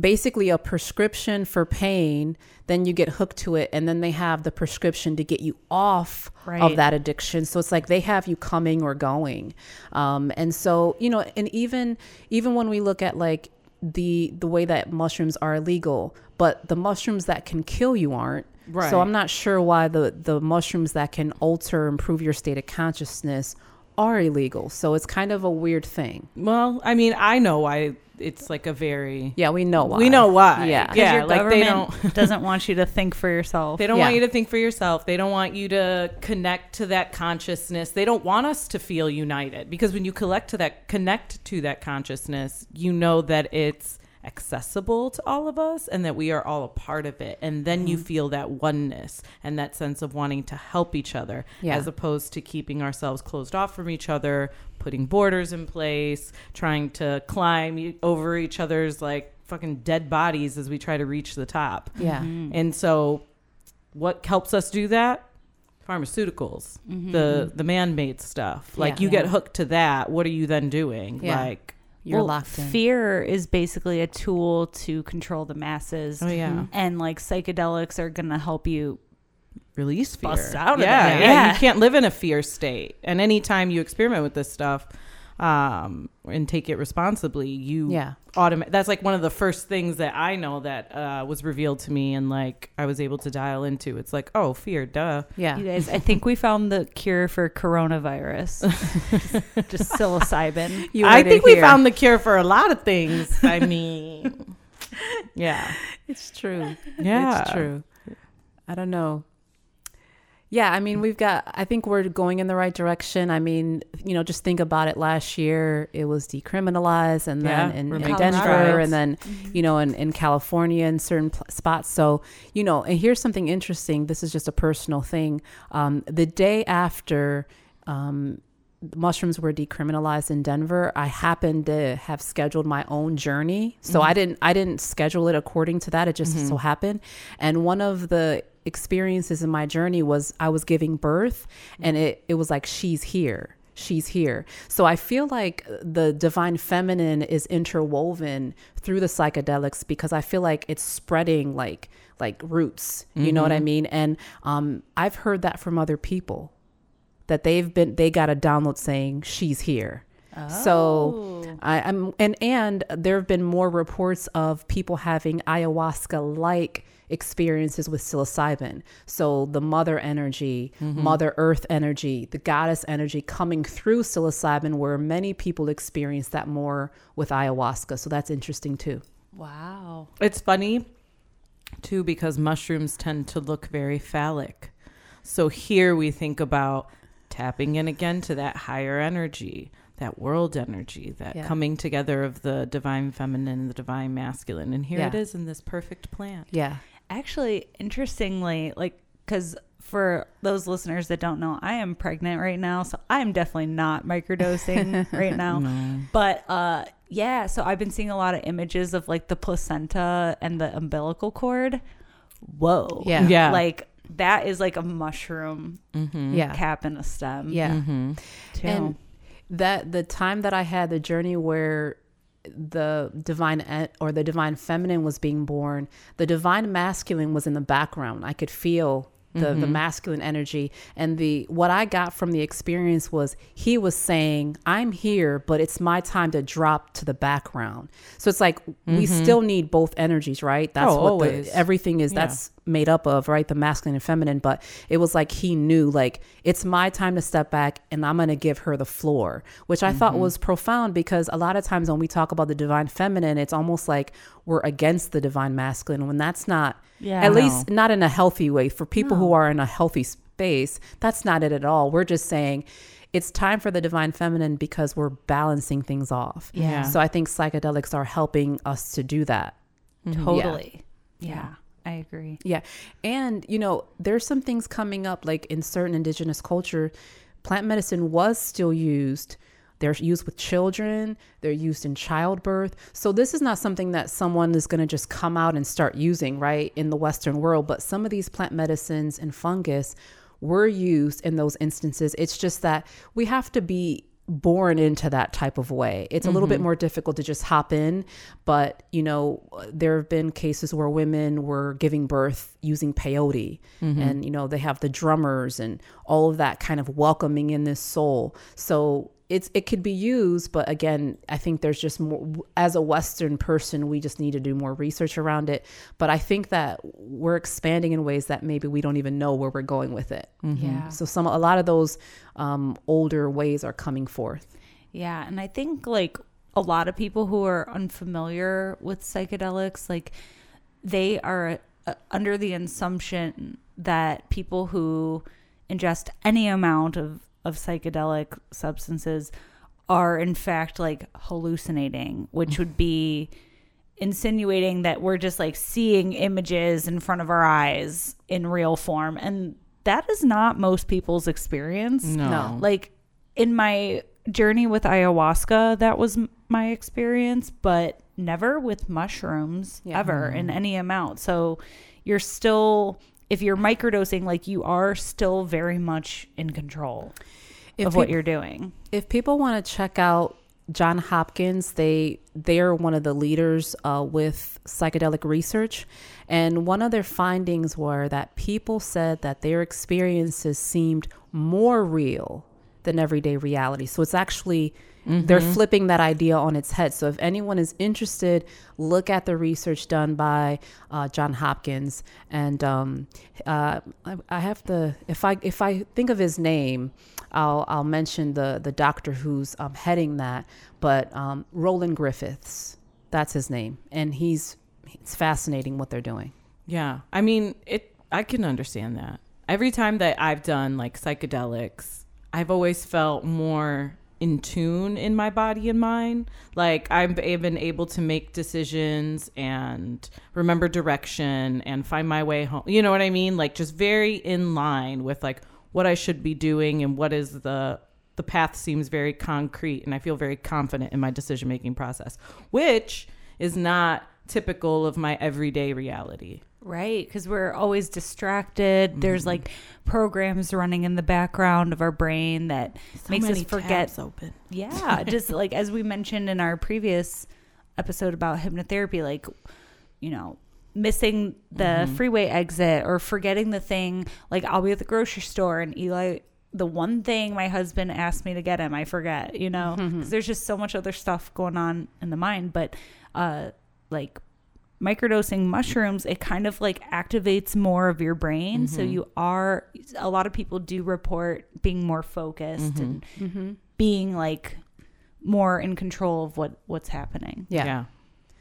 basically a prescription for pain then you get hooked to it and then they have the prescription to get you off Right. of that addiction so it's like they have you coming or going um, and so you know and even even when we look at like the the way that mushrooms are illegal but the mushrooms that can kill you aren't Right. so i'm not sure why the the mushrooms that can alter improve your state of consciousness are illegal so it's kind of a weird thing Well, I mean, I know why it's like a very yeah we know why we know why. yeah 'Cause yeah. your Like they government don't doesn't want you to think for yourself. they don't Yeah. want you to think for yourself. They don't want you to connect to that consciousness. They don't want us to feel united because when you collect to that connect to that consciousness, you know that it's accessible to all of us and that we are all a part of it. And then Mm-hmm. you feel that oneness and that sense of wanting to help each other Yeah. as opposed to keeping ourselves closed off from each other, putting borders in place, trying to climb over each other's like fucking dead bodies as we try to reach the top. yeah Mm-hmm. And so, what helps us do that? Pharmaceuticals, the the man-made stuff. Like Yeah. you get hooked to that. What are you then doing? Yeah. Like, you're Well, locked in Fear is basically a tool to control the masses. oh yeah, mm-hmm. And like psychedelics are going to help you. release fear. Bust out of yeah, that. yeah, Yeah. You can't live in a fear state. And anytime you experiment with this stuff, um, and take it responsibly, you yeah automatic. That's like one of the first things that I know that uh, was revealed to me, and like I was able to dial into. It's like, oh, fear, duh. yeah You guys, I think we found the cure for coronavirus. just, just psilocybin. You I think we here. found the cure for a lot of things. I mean, yeah, It's true. yeah, It's true. I don't know. Yeah, I mean, we've got, I think we're going in the right direction. I mean, you know, just think about it. Last year, it was decriminalized, and then Yeah, in, in Denver, strides. and then, you know, in, in California in certain pl- spots. So, you know, and here's something interesting. This is just a personal thing. Um, the day after, um, mushrooms were decriminalized in Denver, I happened to have scheduled my own journey. So I didn't I didn't schedule it according to that. It just so happened. And one of the experiences in my journey was I was giving birth and it it was like she's here. She's here. So I feel like the divine feminine is interwoven through the psychedelics because I feel like it's spreading like like roots. You know what I mean? And um I've heard that from other people that they've been they got a download saying she's here. So I, I'm and and there have been more reports of people having ayahuasca like experiences with psilocybin. So the mother energy, mm-hmm. mother earth energy, the goddess energy coming through psilocybin where many people experience that more with ayahuasca. So that's interesting too. Wow. It's funny too because mushrooms tend to look very phallic. So here we think about tapping in again to that higher energy, that world energy, that Yeah. coming together of the divine feminine and the divine masculine. And here it Yeah. is in this perfect plant. Yeah. Actually, interestingly, like, because for those listeners that don't know, I am pregnant right now, so I am definitely not microdosing right now. No. But uh, yeah, so I've been seeing a lot of images of like the placenta and the umbilical cord. Whoa. Yeah. Yeah. Like that is like a mushroom Mm-hmm. Yeah. cap and a stem. Yeah. Mm-hmm. Too. And that the time that I had the journey where the divine or the divine feminine was being born, the divine masculine was in the background. I could feel the the mm-hmm. masculine energy and the what I got from the experience was he was saying, "I'm here, but it's my time to drop to the background." So it's like we mm-hmm. still need both energies, right? That's Oh, what always. the, everything is. Yeah. That's made up of, right? The masculine and feminine. But it was like he knew, like, it's my time to step back and I'm going to give her the floor, which I thought mm-hmm. was profound because a lot of times when we talk about the divine feminine, it's almost like we're against the divine masculine when that's not, Yeah. at No. least not in a healthy way. For people who are in a healthy space, that's not it at all. We're just saying, it's time for the divine feminine because we're balancing things off. Yeah. So I think psychedelics are helping us to do that. Mm-hmm. totally. Yeah. I agree. Yeah. And, you know, there's some things coming up, like in certain indigenous culture, plant medicine was still used. They're used with children, they're used in childbirth. So, this is not something that someone is going to just come out and start using, right, in the Western world. But some of these plant medicines and fungus were used in those instances. It's just that we have to be born into that type of way. It's a little bit mm-hmm. more difficult to just hop in, but you know, there have been cases where women were giving birth using peyote mm-hmm. and you know, they have the drummers and all of that kind of welcoming in this soul. So it's it could be used, but again, I think there's just more as a Western person, we just need to do more research around it. But I think that we're expanding in ways that maybe we don't even know where we're going with it. Yeah. So some a lot of those um, older ways are coming forth. Yeah, and I think like a lot of people who are unfamiliar with psychedelics, like they are uh, under the assumption that people who ingest any amount of of psychedelic substances are in fact like hallucinating, which would be insinuating that we're just like seeing images in front of our eyes in real form and that is not most people's experience No. No. like in my journey with ayahuasca that was m- my experience but never with mushrooms Yeah. ever mm-hmm. in any amount so you're still if you're microdosing like you are still very much in control If of what you're doing if people want to check out John Hopkins, they they're one of the leaders uh, with psychedelic research, and one of their findings were that people said that their experiences seemed more real than everyday reality. So it's actually they're flipping that idea on its head. So if anyone is interested, look at the research done by uh, John Hopkins, and um, uh, I, I have to if I if I think of his name. I'll I'll mention the the doctor who's um, heading that, but um, Roland Griffiths, that's his name, and he's it's fascinating what they're doing. Yeah. I mean, it I can understand that. Every time that I've done like psychedelics, I've always felt more in tune in my body and mind. Like I've been able to make decisions and remember direction and find my way home. You know what I mean? Like just very in line with like what I should be doing and what is the the path seems very concrete and I feel very confident in my decision making process, which is not typical of my everyday reality. Right, because we're always distracted. There's mm-hmm. like programs running in the background of our brain that makes us forget. open. Yeah, just like as we mentioned in our previous episode about hypnotherapy, like, you know, missing the mm-hmm. freeway exit or forgetting the thing. Like, I'll be at the grocery store and Eli, the one thing my husband asked me to get him, I forget, you know, mm-hmm. because there's just so much other stuff going on in the mind. But, uh, like, microdosing mushrooms it kind of like activates more of your brain so mm-hmm. you are a lot of people do report being more focused mm-hmm. and mm-hmm. being like more in control of what what's happening Yeah.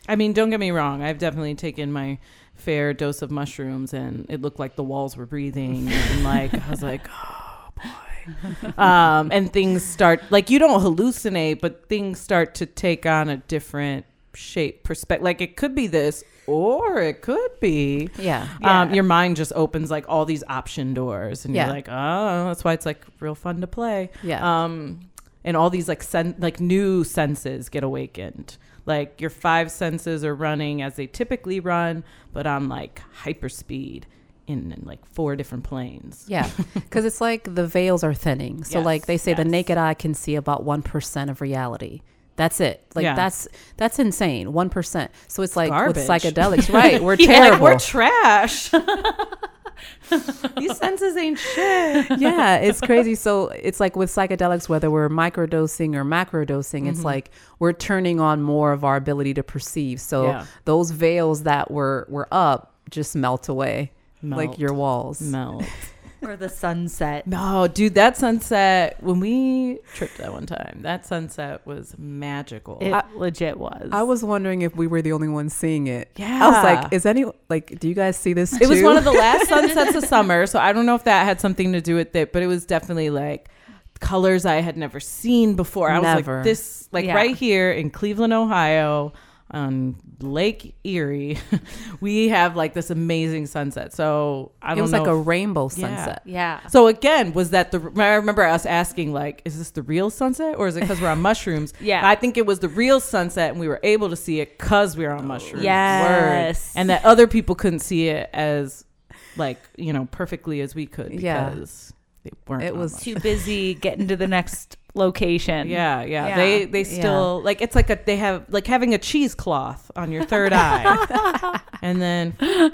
I mean, don't get me wrong. I've definitely taken my fair dose of mushrooms and it looked like the walls were breathing. and like, I was like, oh boy. um, and things start like you don't hallucinate, but things start to take on a different shape, perspective. Like it could be this, or it could be. Yeah. Um, your mind just opens like all these option doors, and Yeah. you're like, oh, that's why it's like real fun to play. Yeah. Um, and all these like sen- like new senses get awakened. Like your five senses are running as they typically run, but on like hyperspeed in, in like four different planes. Yeah, because it's like the veils are thinning. So, Yes, like they say, the naked eye can see about one percent of reality. That's it. Like Yeah. that's that's insane. One percent. So it's like garbage. with psychedelics, right? We're Yeah, terrible. like we're trash. These senses ain't shit. yeah, it's crazy. So it's like with psychedelics, whether we're microdosing or macrodosing, Mm-hmm. it's like we're turning on more of our ability to perceive. So Yeah. those veils that were were up just melt away, like your walls. Melt. Or the sunset. No, dude, that sunset when we tripped that one time, that sunset was magical. It legit was. I was wondering if we were the only ones seeing it. Yeah, I was like, is any like, do you guys see this? It was one of the last sunsets of summer, so I don't know if that had something to do with it, but it was definitely like colors I had never seen before. I was like, this, like Yeah. right here in Cleveland, Ohio, on Lake Erie, we have like this amazing sunset. So I don't know. It was know. like a rainbow sunset. yeah. so again, was that the? I remember us asking, like, is this the real sunset, or is it because we're on mushrooms? Yeah. I think it was the real sunset, and we were able to see it because we were on oh. mushrooms. Yes. Word. and that other people couldn't see it as, like, you know, perfectly as we could Yeah. because they weren't. It on was mushrooms. Too busy getting to the next location. Yeah, yeah, Yeah. They they Yeah. still like it's like a they have like having a cheesecloth on your third eye, and then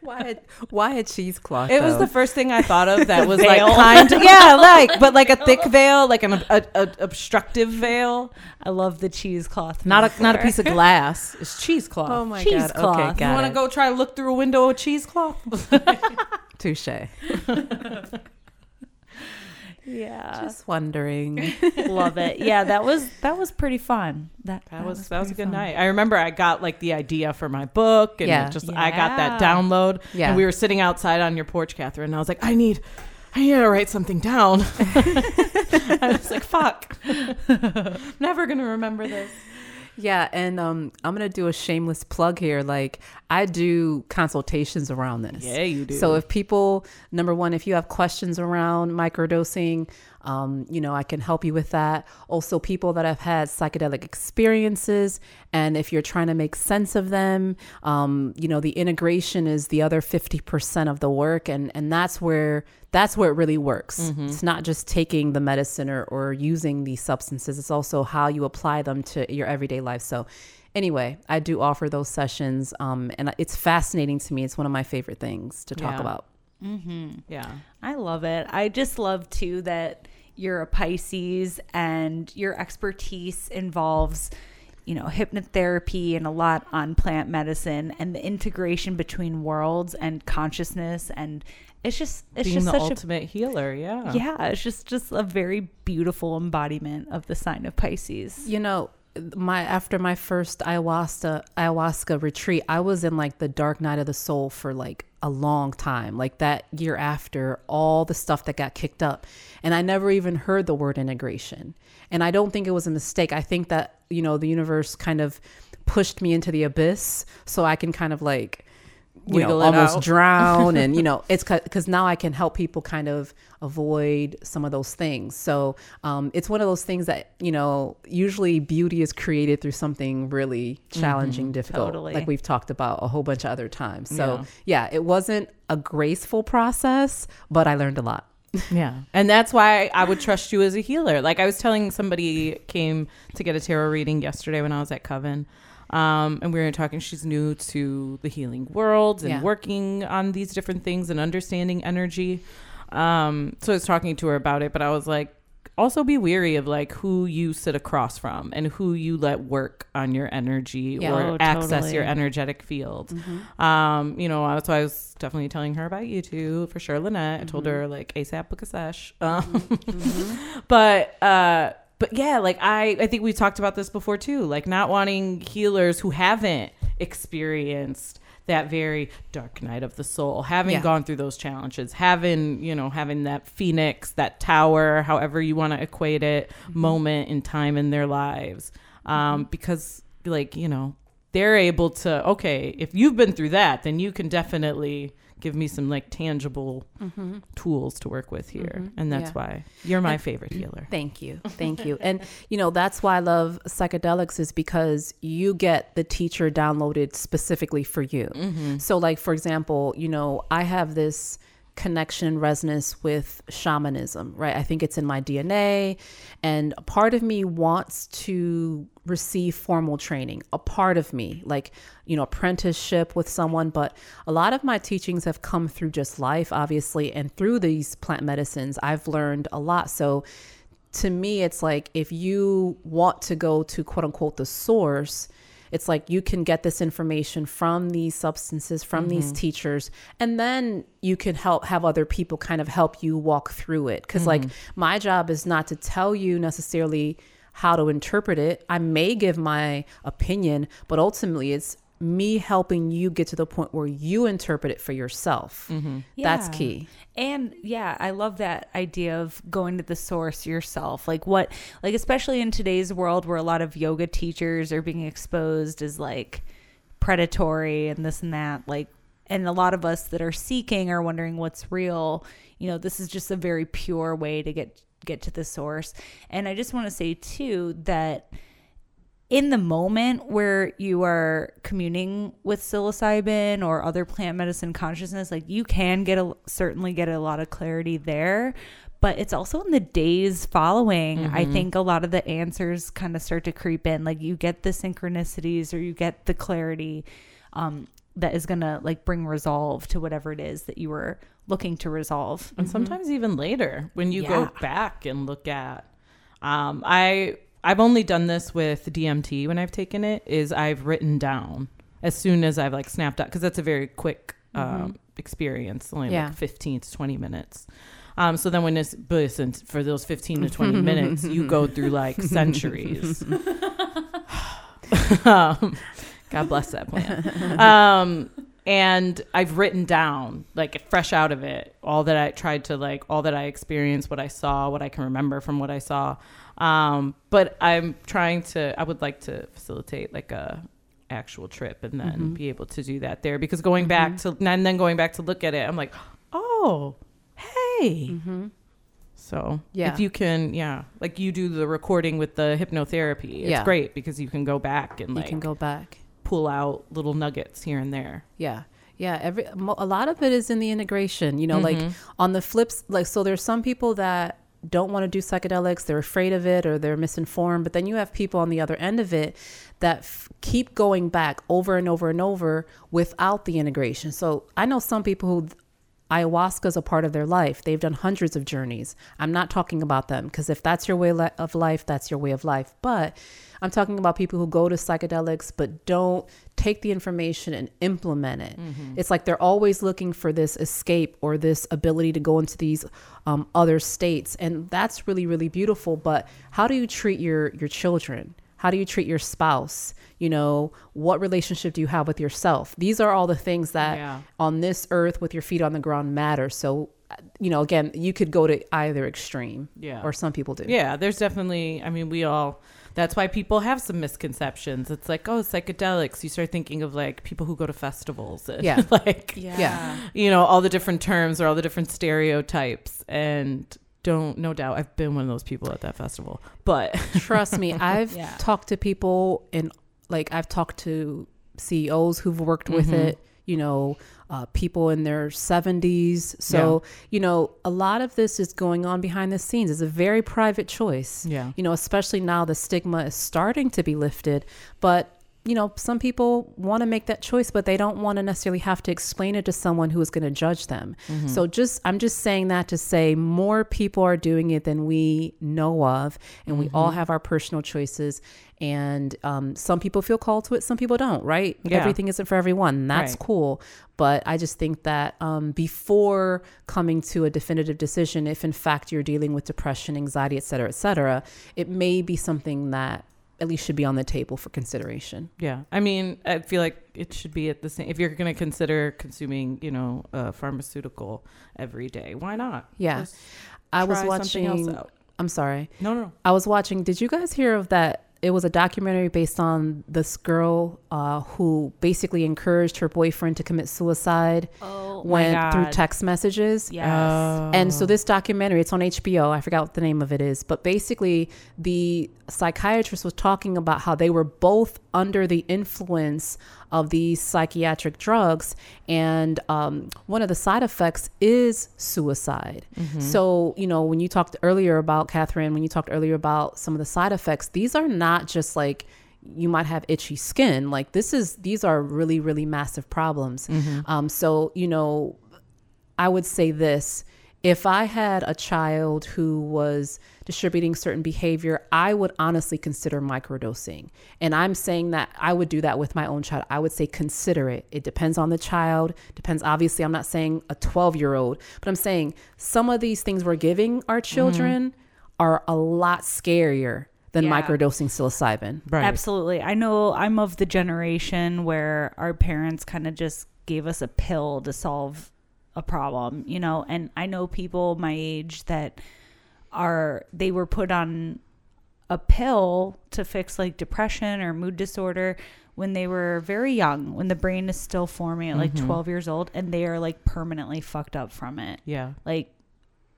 Why? A, why a cheesecloth? It was though? the first thing I thought of that was Veil. like kind of yeah, like but like a thick veil, like an a, a, obstructive veil, I love the cheesecloth. not a not a piece of glass. It's cheesecloth. Oh my cheesecloth. god. Okay, You you want to it. go try to look through a window of cheesecloth? Touche. Yeah. Just wondering. love it. Yeah, that was that was pretty fun. That That was that was a good fun. night. I remember I got like the idea for my book, and Yeah. it just I got that download. Yeah. and we were sitting outside on your porch, Catherine. And I was like, I need. I need to write something down. I was like, "Fuck, never gonna remember this." Yeah, and um, I'm gonna do a shameless plug here. Like I do consultations around this. Yeah, you do. So if people, number one, if you have questions around microdosing, um, you know, I can help you with that. Also, people that have had psychedelic experiences, and if you're trying to make sense of them, um, you know, the integration is the other 50% of the work, and and that's where that's where it really works. Mm-hmm. It's not just taking the medicine or, or using these substances; it's also how you apply them to your everyday life. So. Anyway, I do offer those sessions, um, and it's fascinating to me. It's one of my favorite things to talk Yeah. about. Yeah. I love it. I just love too that you're a Pisces and your expertise involves, you know, hypnotherapy and a lot on plant medicine and the integration between worlds and consciousness and it's just it's Being just the such ultimate healer. Yeah. yeah, it's just just a very beautiful embodiment of the sign of Pisces. You know, my after my first ayahuasca ayahuasca retreat, I was in like the dark night of the soul for like a long time. Like that year after all the stuff that got kicked up. And I never even heard the word integration. And I don't think it was a mistake. I think that, you know, the universe kind of pushed me into the abyss so I can kind of like you Wiggle know, almost out. drown and you know it's because now i can help people kind of avoid some of those things so um, it's one of those things that you know usually beauty is created through something really challenging difficult Totally. like we've talked about a whole bunch of other times so Yeah. yeah it wasn't a graceful process but i learned a lot Yeah. And that's why I would trust you as a healer. Like I was telling somebody came to get a tarot reading yesterday when I was at Coven. Um, and we were talking, she's new to the healing world and Yeah. working on these different things and understanding energy. Um, so I was talking to her about it, but I was like, also be weary of like who you sit across from and who you let work on your energy Yeah. or Oh, access totally. your energetic field. Um, you know, why I was definitely telling her about you too, for sure, Lynette. I told her like ASAP book a sesh. Um, but uh but yeah, like I I think we talked about this before too, like not wanting healers who haven't experienced that very dark night of the soul, having Yeah. gone through those challenges, having, you know, having that phoenix, that tower, however you want to equate it, moment in time in their lives. Um, because, like, you know, they're able to, okay, if you've been through that, then you can definitely give me some like tangible tools to work with here. And that's Mm-hmm. Yeah. why you're my favorite healer. Thank you. Thank you. And, you know, that's why I love psychedelics is because you get the teacher downloaded specifically for you. So, like, for example, you know, I have this connection resonance with shamanism, right? I think it's in my DNA. And part of me wants to receive formal training, a part of me, like, you know, apprenticeship with someone. But a lot of my teachings have come through just life, obviously, and through these plant medicines, I've learned a lot. So, to me, it's like if you want to go to quote unquote the source, it's like you can get this information from these substances, from these mm-hmm. teachers, and then you can help have other people kind of help you walk through it. Because, like, mm-hmm. my job is not to tell you necessarily how to interpret it. I may give my opinion, but ultimately, it's me helping you get to the point where you interpret it for yourself. Mm-hmm. That's Yeah. key. And yeah, I love that idea of going to the source yourself. Like what like especially in today's world where a lot of yoga teachers are being exposed as like predatory and this and that like and a lot of us that are seeking are wondering what's real. You know, this is just a very pure way to get get to the source. And I just want to say too that in the moment where you are communing with psilocybin or other plant medicine consciousness, like you can get a certainly get a lot of clarity there. But it's also in the days following, I think a lot of the answers kind of start to creep in. Like you get the synchronicities or you get the clarity um, that is going to like bring resolve to whatever it is that you were looking to resolve. and sometimes even later when you Yeah. go back and look at um, i i've only done this with dmt when i've taken it is i've written down as soon as i've like snapped out because that's a very quick um, experience only Yeah. like 15 to 20 minutes um, so then when it's listen for those 15 to 20 minutes you go through like centuries um, god bless that plant um, and I've written down like fresh out of it all that I tried to like all that I experienced, what I saw, what I can remember from what I saw. Um, but I'm trying to. I would like to facilitate like a actual trip and then mm-hmm. be able to do that there because going back mm-hmm. to and then going back to look at it, I'm like, oh, hey. Mm-hmm. So Yeah. if you can, yeah, like you do the recording with the hypnotherapy, it's Yeah. great because you can go back and You can go back. Pull out little nuggets here and there. Yeah. Yeah, every a lot of it is in the integration. You know, like mm-hmm. on the flips, like so there's some people that don't want to do psychedelics, they're afraid of it or they're misinformed, but then you have people on the other end of it that f- keep going back over and over and over without the integration. So I know some people who ayahuasca is a part of their life. They've done hundreds of journeys. I'm not talking about them because if that's your way of life, that's your way of life. But I'm talking about people who go to psychedelics but don't take the information and implement it. It's like they're always looking for this escape or this ability to go into these um, other states, and that's really really beautiful. But how do you treat your your children? How do you treat your spouse? You know, what relationship do you have with yourself? These are all the things that Yeah. on this earth with your feet on the ground matter. So, you know, again, you could go to either extreme. Yeah. Or some people do. Yeah, there's definitely, I mean, we all, that's why people have some misconceptions. It's like, oh, psychedelics. You start thinking of like people who go to festivals and Yeah. like, Yeah. you know, all the different terms or all the different stereotypes. And don't, no doubt, I've been one of those people at that festival. But Trust me, I've Yeah. talked to people and like I've talked to CEOs who've worked with Mm-hmm. it, you know, uh, people in their 70s. So, you know, a lot of this is going on behind the scenes. It's a very private choice. Yeah. You know, especially now the stigma is starting to be lifted, but you know, some people want to make that choice, but they don't want to necessarily have to explain it to someone who is going to judge them. Mm-hmm. So just, I'm just saying that to say more people are doing it than we know of, and we Mm-hmm. all have our personal choices. And um, some people feel called to it, some people don't, right? Yeah. Everything isn't for everyone. That's Right. cool. But I just think that um, before coming to a definitive decision, if in fact you're dealing with depression, anxiety, et cetera, et cetera, it may be something that at least should be on the table for consideration. Yeah, I mean, I feel like it should be at the same. If you're going to consider consuming, you know, a pharmaceutical every day, why not? Yeah. Just I was try something else watching. out. I'm sorry. No, no. I was watching. Did you guys hear of that? It was a documentary based on this girl uh, who basically encouraged her boyfriend to commit suicide Oh, when through text messages. Yes. And so this documentary, it's on HBO. I forgot what the name of it is, but basically the psychiatrist was talking about how they were both under the influence of these psychiatric drugs, and um, one of the side effects is suicide. So you know, when you talked earlier about Catherine, when you talked earlier about some of the side effects, these are not just like you might have itchy skin. Like this is these are really really massive problems. Um, so you know I would say this. If I had a child who was distributing certain behavior, I would honestly consider microdosing. And I'm saying that I would do that with my own child. I would say consider it. It depends on the child. Depends, obviously, I'm not saying a 12 year old, but I'm saying some of these things we're giving our mm-hmm. children are a lot scarier than Yeah. microdosing psilocybin. Right. Absolutely. I know I'm of the generation where our parents kind of just gave us a pill to solve a problem, you know, and I know people my age that are they were put on a pill to fix like depression or mood disorder when they were very young, when the brain is still forming at like mm-hmm. 12 years old and they are like permanently fucked up from it. Yeah. Like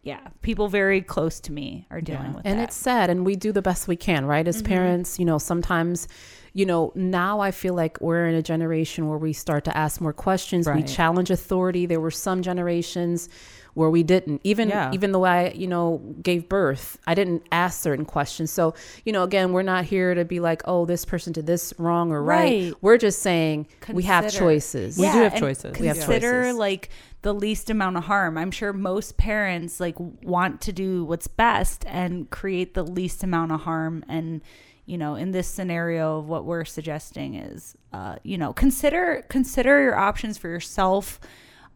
yeah, people very close to me are dealing Yeah. with and that. it's sad and we do the best we can right as mm-hmm. parents you know sometimes you know now i feel like we're in a generation where we start to ask more questions we challenge authority there were some generations where we didn't even Yeah. even though i you know gave birth i didn't ask certain questions so you know again we're not here to be like oh this person did this wrong or right, Right. we're just saying we have Consider. choices We do have and choices. We have Consider choices. like the least amount of harm. I'm sure most parents like want to do what's best and create the least amount of harm. And you know, in this scenario, what we're suggesting is, uh, you know, consider consider your options for yourself.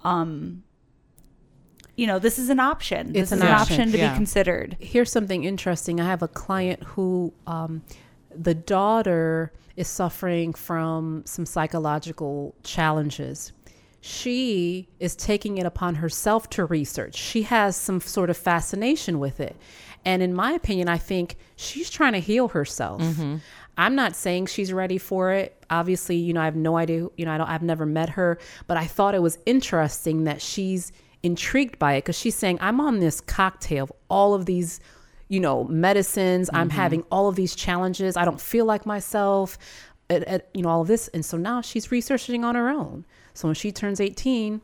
Um, you know, this is an option. It's this an is an option, option to yeah. be considered. here's something interesting. I have a client who um, the daughter is suffering from some psychological challenges. She is taking it upon herself to research. She has some sort of fascination with it. And in my opinion, I think she's trying to heal herself. I'm not saying she's ready for it. Obviously, you know, I have no idea, you know, I don't I've never met her, but I thought it was interesting that she's intrigued by it because she's saying, I'm on this cocktail of all of these, you know, medicines. I'm mm-hmm. having all of these challenges. I don't feel like myself, at, at, you know, all of this. And so now she's researching on her own. So when she turns 18,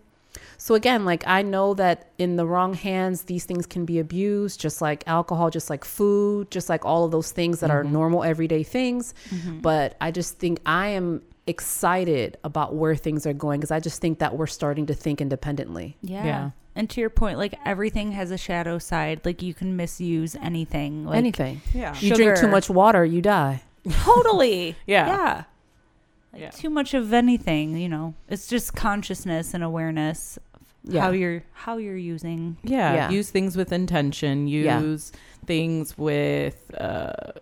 so again, like I know that in the wrong hands, these things can be abused, just like alcohol, just like food, just like all of those things that are mm-hmm. normal everyday things. Mm-hmm. But I just think I am excited about where things are going because I just think that we're starting to think independently. Yeah. Yeah. And to your point, like everything has a shadow side. Like you can misuse anything. Like, Anything. Yeah. You drink too much water, you die. Totally. Yeah. Yeah. Like Yeah. too much of anything, you know. It's just consciousness and awareness of Yeah. how you're how you're using. Yeah, Yeah. use things with intention. Yeah. Use things with uh,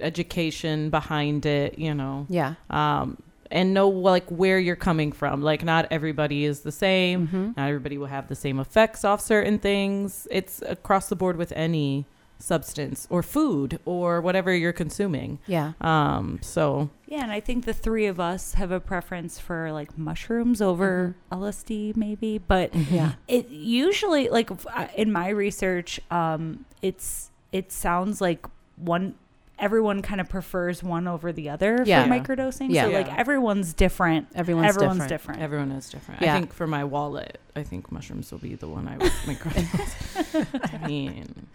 education behind it. You know, Yeah. um, and know like where you're coming from. Like, not everybody is the same. Mm-hmm. Not everybody will have the same effects off certain things. It's across the board with any substance or food or whatever you're consuming. Yeah. Um, so Yeah, and I think the three of us have a preference for like mushrooms over LSD maybe, but Yeah. it usually like in my research um it's it sounds like one everyone kind of prefers one over the other Yeah. for microdosing Yeah. so like everyone's different Everyone's, everyone's different. different, everyone is different. Yeah. I think for my wallet, I think mushrooms will be the one I would microdose. I mean,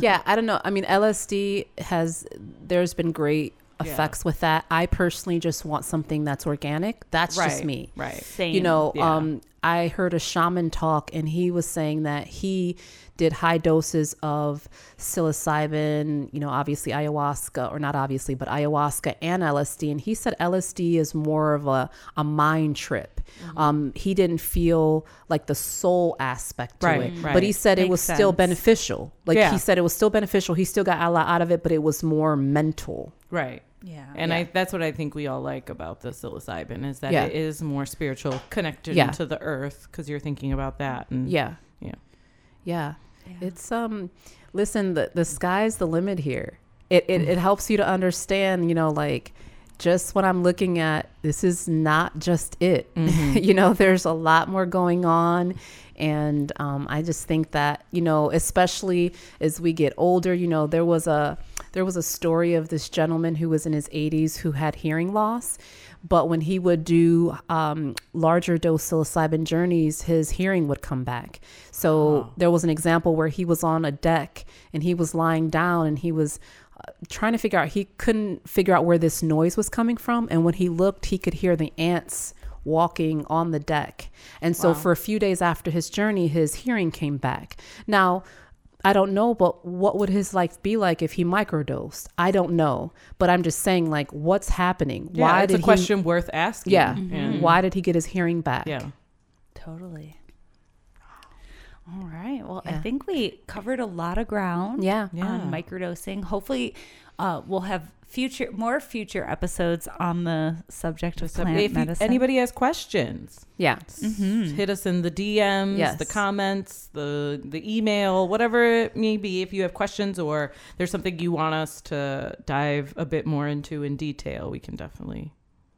yeah, I don't know. I mean, LSD has there's been great Yeah. effects with that. I personally just want something that's organic. That's just me. Right. Same. You know, Yeah. um, I heard a shaman talk, and he was saying that he did high doses of psilocybin. You know, obviously ayahuasca, or not obviously, but ayahuasca and LSD. And he said LSD is more of a a mind trip. Mm-hmm. Um, he didn't feel like the soul aspect to Right, it, right. but he said it Makes was still beneficial. Like Yeah. he said, it was still beneficial. He still got a lot out of it, but it was more mental. Right. Yeah. And Yeah. I that's what I think we all like about the psilocybin is that Yeah. it is more spiritual, connected Yeah. to the earth because you're thinking about that. And Yeah. Yeah. It's um listen, the the sky's the limit here. It it, it helps you to understand, you know, like just what I'm looking at, this is not just it. you know, there's a lot more going on. And um, I just think that, you know, especially as we get older, you know, there was a there was a story of this gentleman who was in his 80s who had hearing loss. But when he would do um, larger dose psilocybin journeys, his hearing would come back. So there was an example where he was on a deck and he was lying down and he was uh, trying to figure out, he couldn't figure out where this noise was coming from. And when he looked, he could hear the ants walking on the deck. And so for a few days after his journey, his hearing came back. Now, I don't know, but what would his life be like if he microdosed? I don't know, but I'm just saying, like, what's happening? Yeah, Why it's did a question worth asking. yeah, mm-hmm. Mm-hmm. And- why did he get his hearing back? yeah. Totally. All right. Well, I think we covered a lot of ground. Yeah. Yeah. On microdosing. Hopefully, uh, we'll have future more future episodes on the subject of So plant if you- medicine. anybody has questions, Yeah. hit us in the DMs, Yes. the comments, the the email, whatever it may be. If you have questions or there's something you want us to dive a bit more into in detail, we can definitely.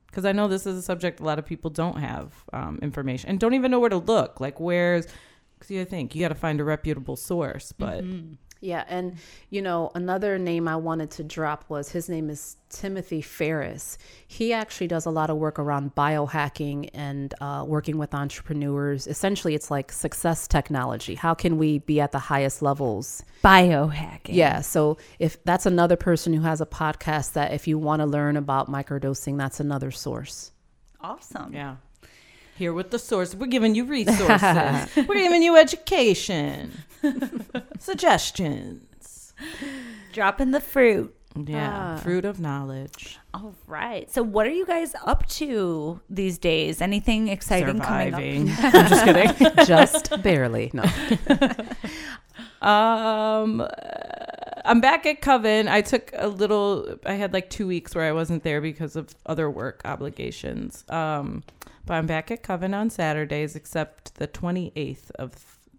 Because I know this is a subject a lot of people don't have um, information and don't even know where to look. Like where's because you think you got to find a reputable source, but Yeah, and you know, another name I wanted to drop was his name is Timothy Ferriss. He actually does a lot of work around biohacking and uh, working with entrepreneurs. Essentially, it's like success technology. How can we be at the highest levels? biohacking. Yeah, so if that's another person who has a podcast that if you want to learn about microdosing, that's another source. Awesome. yeah. Here with the source, we're giving you resources. we're giving you education, suggestions. Dropping the fruit. Yeah, Ah. fruit of knowledge. All right. So, what are you guys up to these days? Anything exciting coming Surviving. I'm just kidding. Just barely. No. Um, uh, I'm back at Coven. I took a little. I had like two weeks where I wasn't there because of other work obligations. Um, but I'm back at Coven on Saturdays, except the 28th of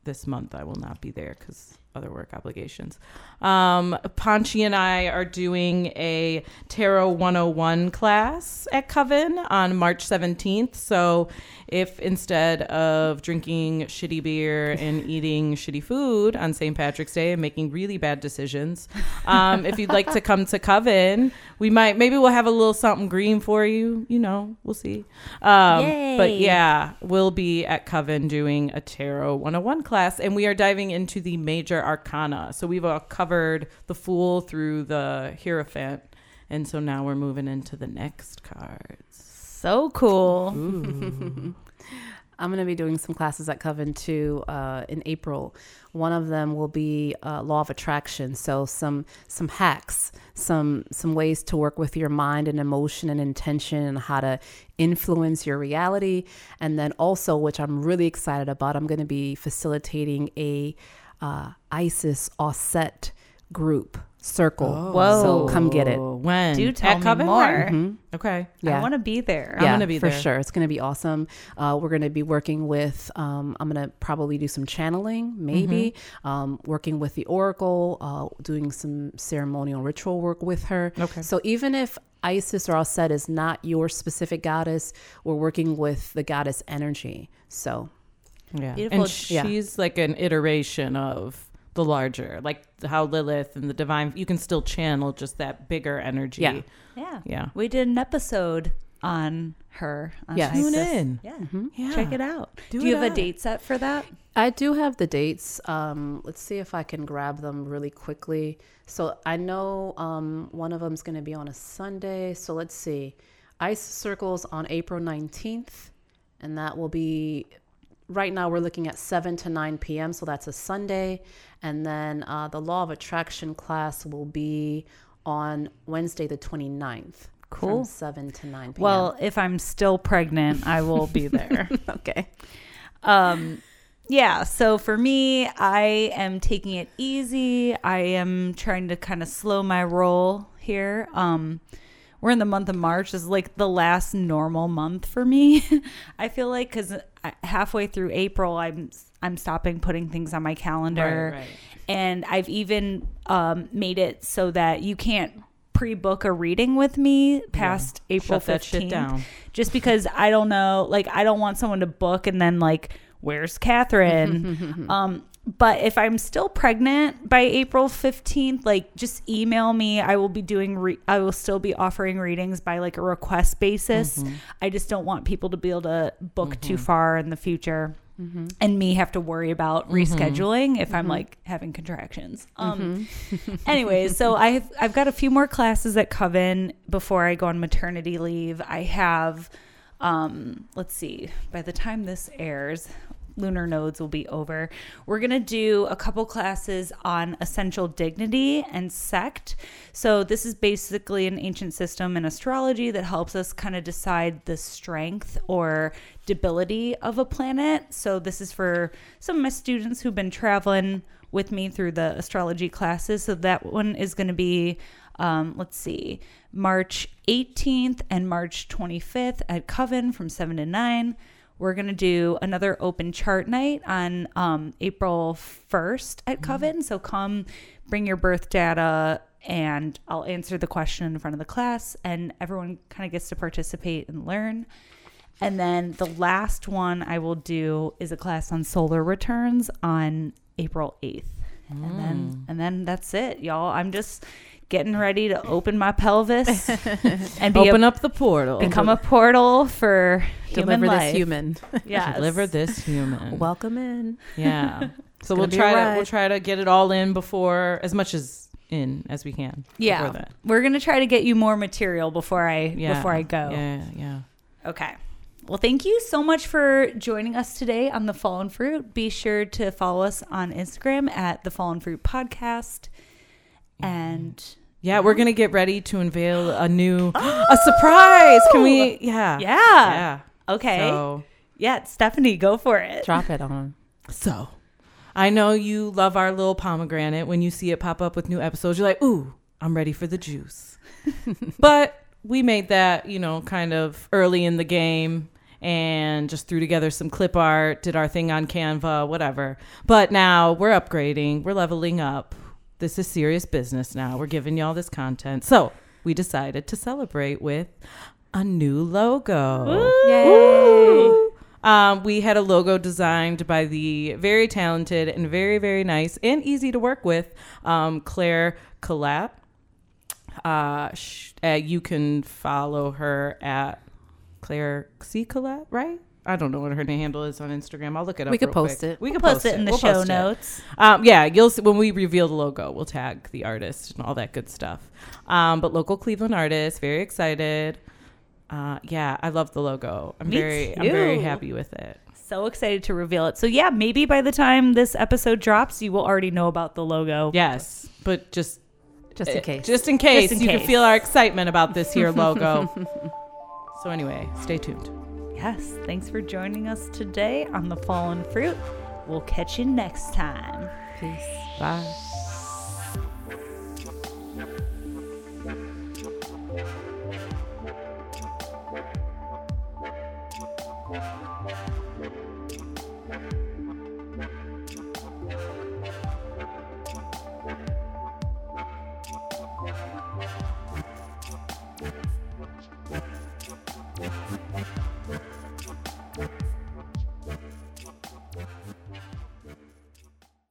this month. I will not be there because other work obligations. Um, Panchi and I are doing a Tarot 101 class at Coven on March 17th. So if instead of drinking shitty beer and eating shitty food on St. Patrick's Day and making really bad decisions, um, if you'd like to come to Coven, we might, maybe we'll have a little something green for you. You know, we'll see. Um, but yeah, we'll be at Coven doing a Tarot 101 class, and we are diving into the major arcana. So we've all covered the Fool through the Hierophant, and so now we're moving into the next cards. So cool. I'm going to be doing some classes at Coven too uh, in April. One of them will be uh, law of attraction. So some some hacks, some some ways to work with your mind and emotion and intention, and how to influence your reality. And then also, which I'm really excited about, I'm going to be facilitating a uh, ISIS offset group circle. Whoa. So come get it. Oh, When? Do tell At me Coven, more. right? Mhm. Okay. Yeah. I want to be there. I'm gonna be there. for there. sure. It's gonna be awesome. Uh, we're gonna be working with. Um, I'm gonna probably do some channeling, maybe Mm-hmm. um, working with the oracle, uh, doing some ceremonial ritual work with her. Okay. So even if Isis or Aset is not your specific goddess, we're working with the goddess energy. So Yeah. Beautiful. And Yeah. she's like an iteration of the larger, like how Lilith and the divine, you can still channel just that bigger energy. Yeah. Yeah. Yeah. We did an episode on her. On Yes. Isis. Tune in. Yeah. Yeah. Check it out. Do Do, you it have a date set for that? I do have the dates. Um, let's see if I can grab them really quickly. So I know um, one of them is going to be on a Sunday. So let's see. Ice Circles on April 19th. And that will be, right now we're looking at 7 to 9 p.m. So that's a Sunday. And then uh, the Law of Attraction class will be on Wednesday, the 29th. Cool. From 7 to 9 p.m. Well, if I'm still pregnant, I will be there. okay. um yeah so for me i am taking it easy i am trying to kind of slow my roll here um we're in the month of March is like the last normal month for me. I feel like cuz halfway through April I'm I'm stopping putting things on my calendar. Right, right. And I've even um, made it so that you can't pre-book a reading with me past April Shut 15th just because I don't know, like I don't want someone to book and then like, where's Catherine? um, but if I'm still pregnant by April 15th, like just email me. I will be doing, re- I will still be offering readings by like a request basis. Mm-hmm. I just don't want people to be able to book too mm-hmm. far in the future. Mm-hmm. And me have to worry about rescheduling if I'm like having contractions. Um, anyways, so I've I've got a few more classes at Coven before I go on maternity leave. I have, um, let's see, by the time this airs, lunar nodes will be over. We're gonna do a couple classes on essential dignity and sect. So this is basically an ancient system in astrology that helps us kind of decide the strength or debility of a planet. So this is for some of my students who've been traveling with me through the astrology classes. So that one is going to be, um, let's see, March 18th and March 25th at Coven from 7 to 9. We're going to do another open chart night on um, April 1st at Coven. So come bring your birth data and I'll answer the question in front of the class, and everyone kind of gets to participate and learn. And then the last one I will do is a class on solar returns on April 8th. And Mm. then and then that's it, y'all. I'm just getting ready to open my pelvis and be Open a, up the portal. become a portal for human Deliver life. this human. Yeah, Deliver this human. Welcome in. Yeah. So we'll try to we'll try to get it all in before as much as in as we can. Yeah. before that. We're gonna try to get you more material before I Yeah. before I go. Yeah, yeah. Okay. Well, thank you so much for joining us today on The Fallen Fruit. Be sure to follow us on Instagram at The Fallen Fruit Podcast. Mm-hmm. And Yeah, we're mm-hmm. gonna get ready to unveil a new a surprise. Can we? Oh! Yeah. yeah. Yeah. Okay. So, yeah, Stephanie, go for it. Drop it on. so I know you love our little pomegranate. When you see it pop up with new episodes, you're like, "Ooh, I'm ready for the juice." but we made that, you know, kind of early in the game and just threw together some clip art, did our thing on Canva, whatever. But now we're upgrading, we're leveling up. This is serious business now. We're giving y'all this content. So we decided to celebrate with a new logo. Yay. Um, we had a logo designed by the very talented and very, very nice and easy to work with um, Clare Kolat. Uh, sh- uh, you can follow her at Clare C. Kolat, right? I don't know what her handle is on Instagram. I'll look it up. We could post quick. it. We We'll could post it in the We'll show notes. Um, yeah, you'll see when we reveal the logo, we'll tag the artist and all that good stuff. Um, but local Cleveland artist, very excited. Uh, yeah, I love the logo. I'm Me very, I'm very happy with it. So excited to reveal it. So, yeah, maybe by the time this episode drops, you will already know about the logo. Yes, but just Just in uh, case. just in case, Just in you can feel our excitement about this here logo. so anyway, stay tuned. Yes. Thanks for joining us today on The Fallen Fruit. We'll catch you next time. Peace. Bye.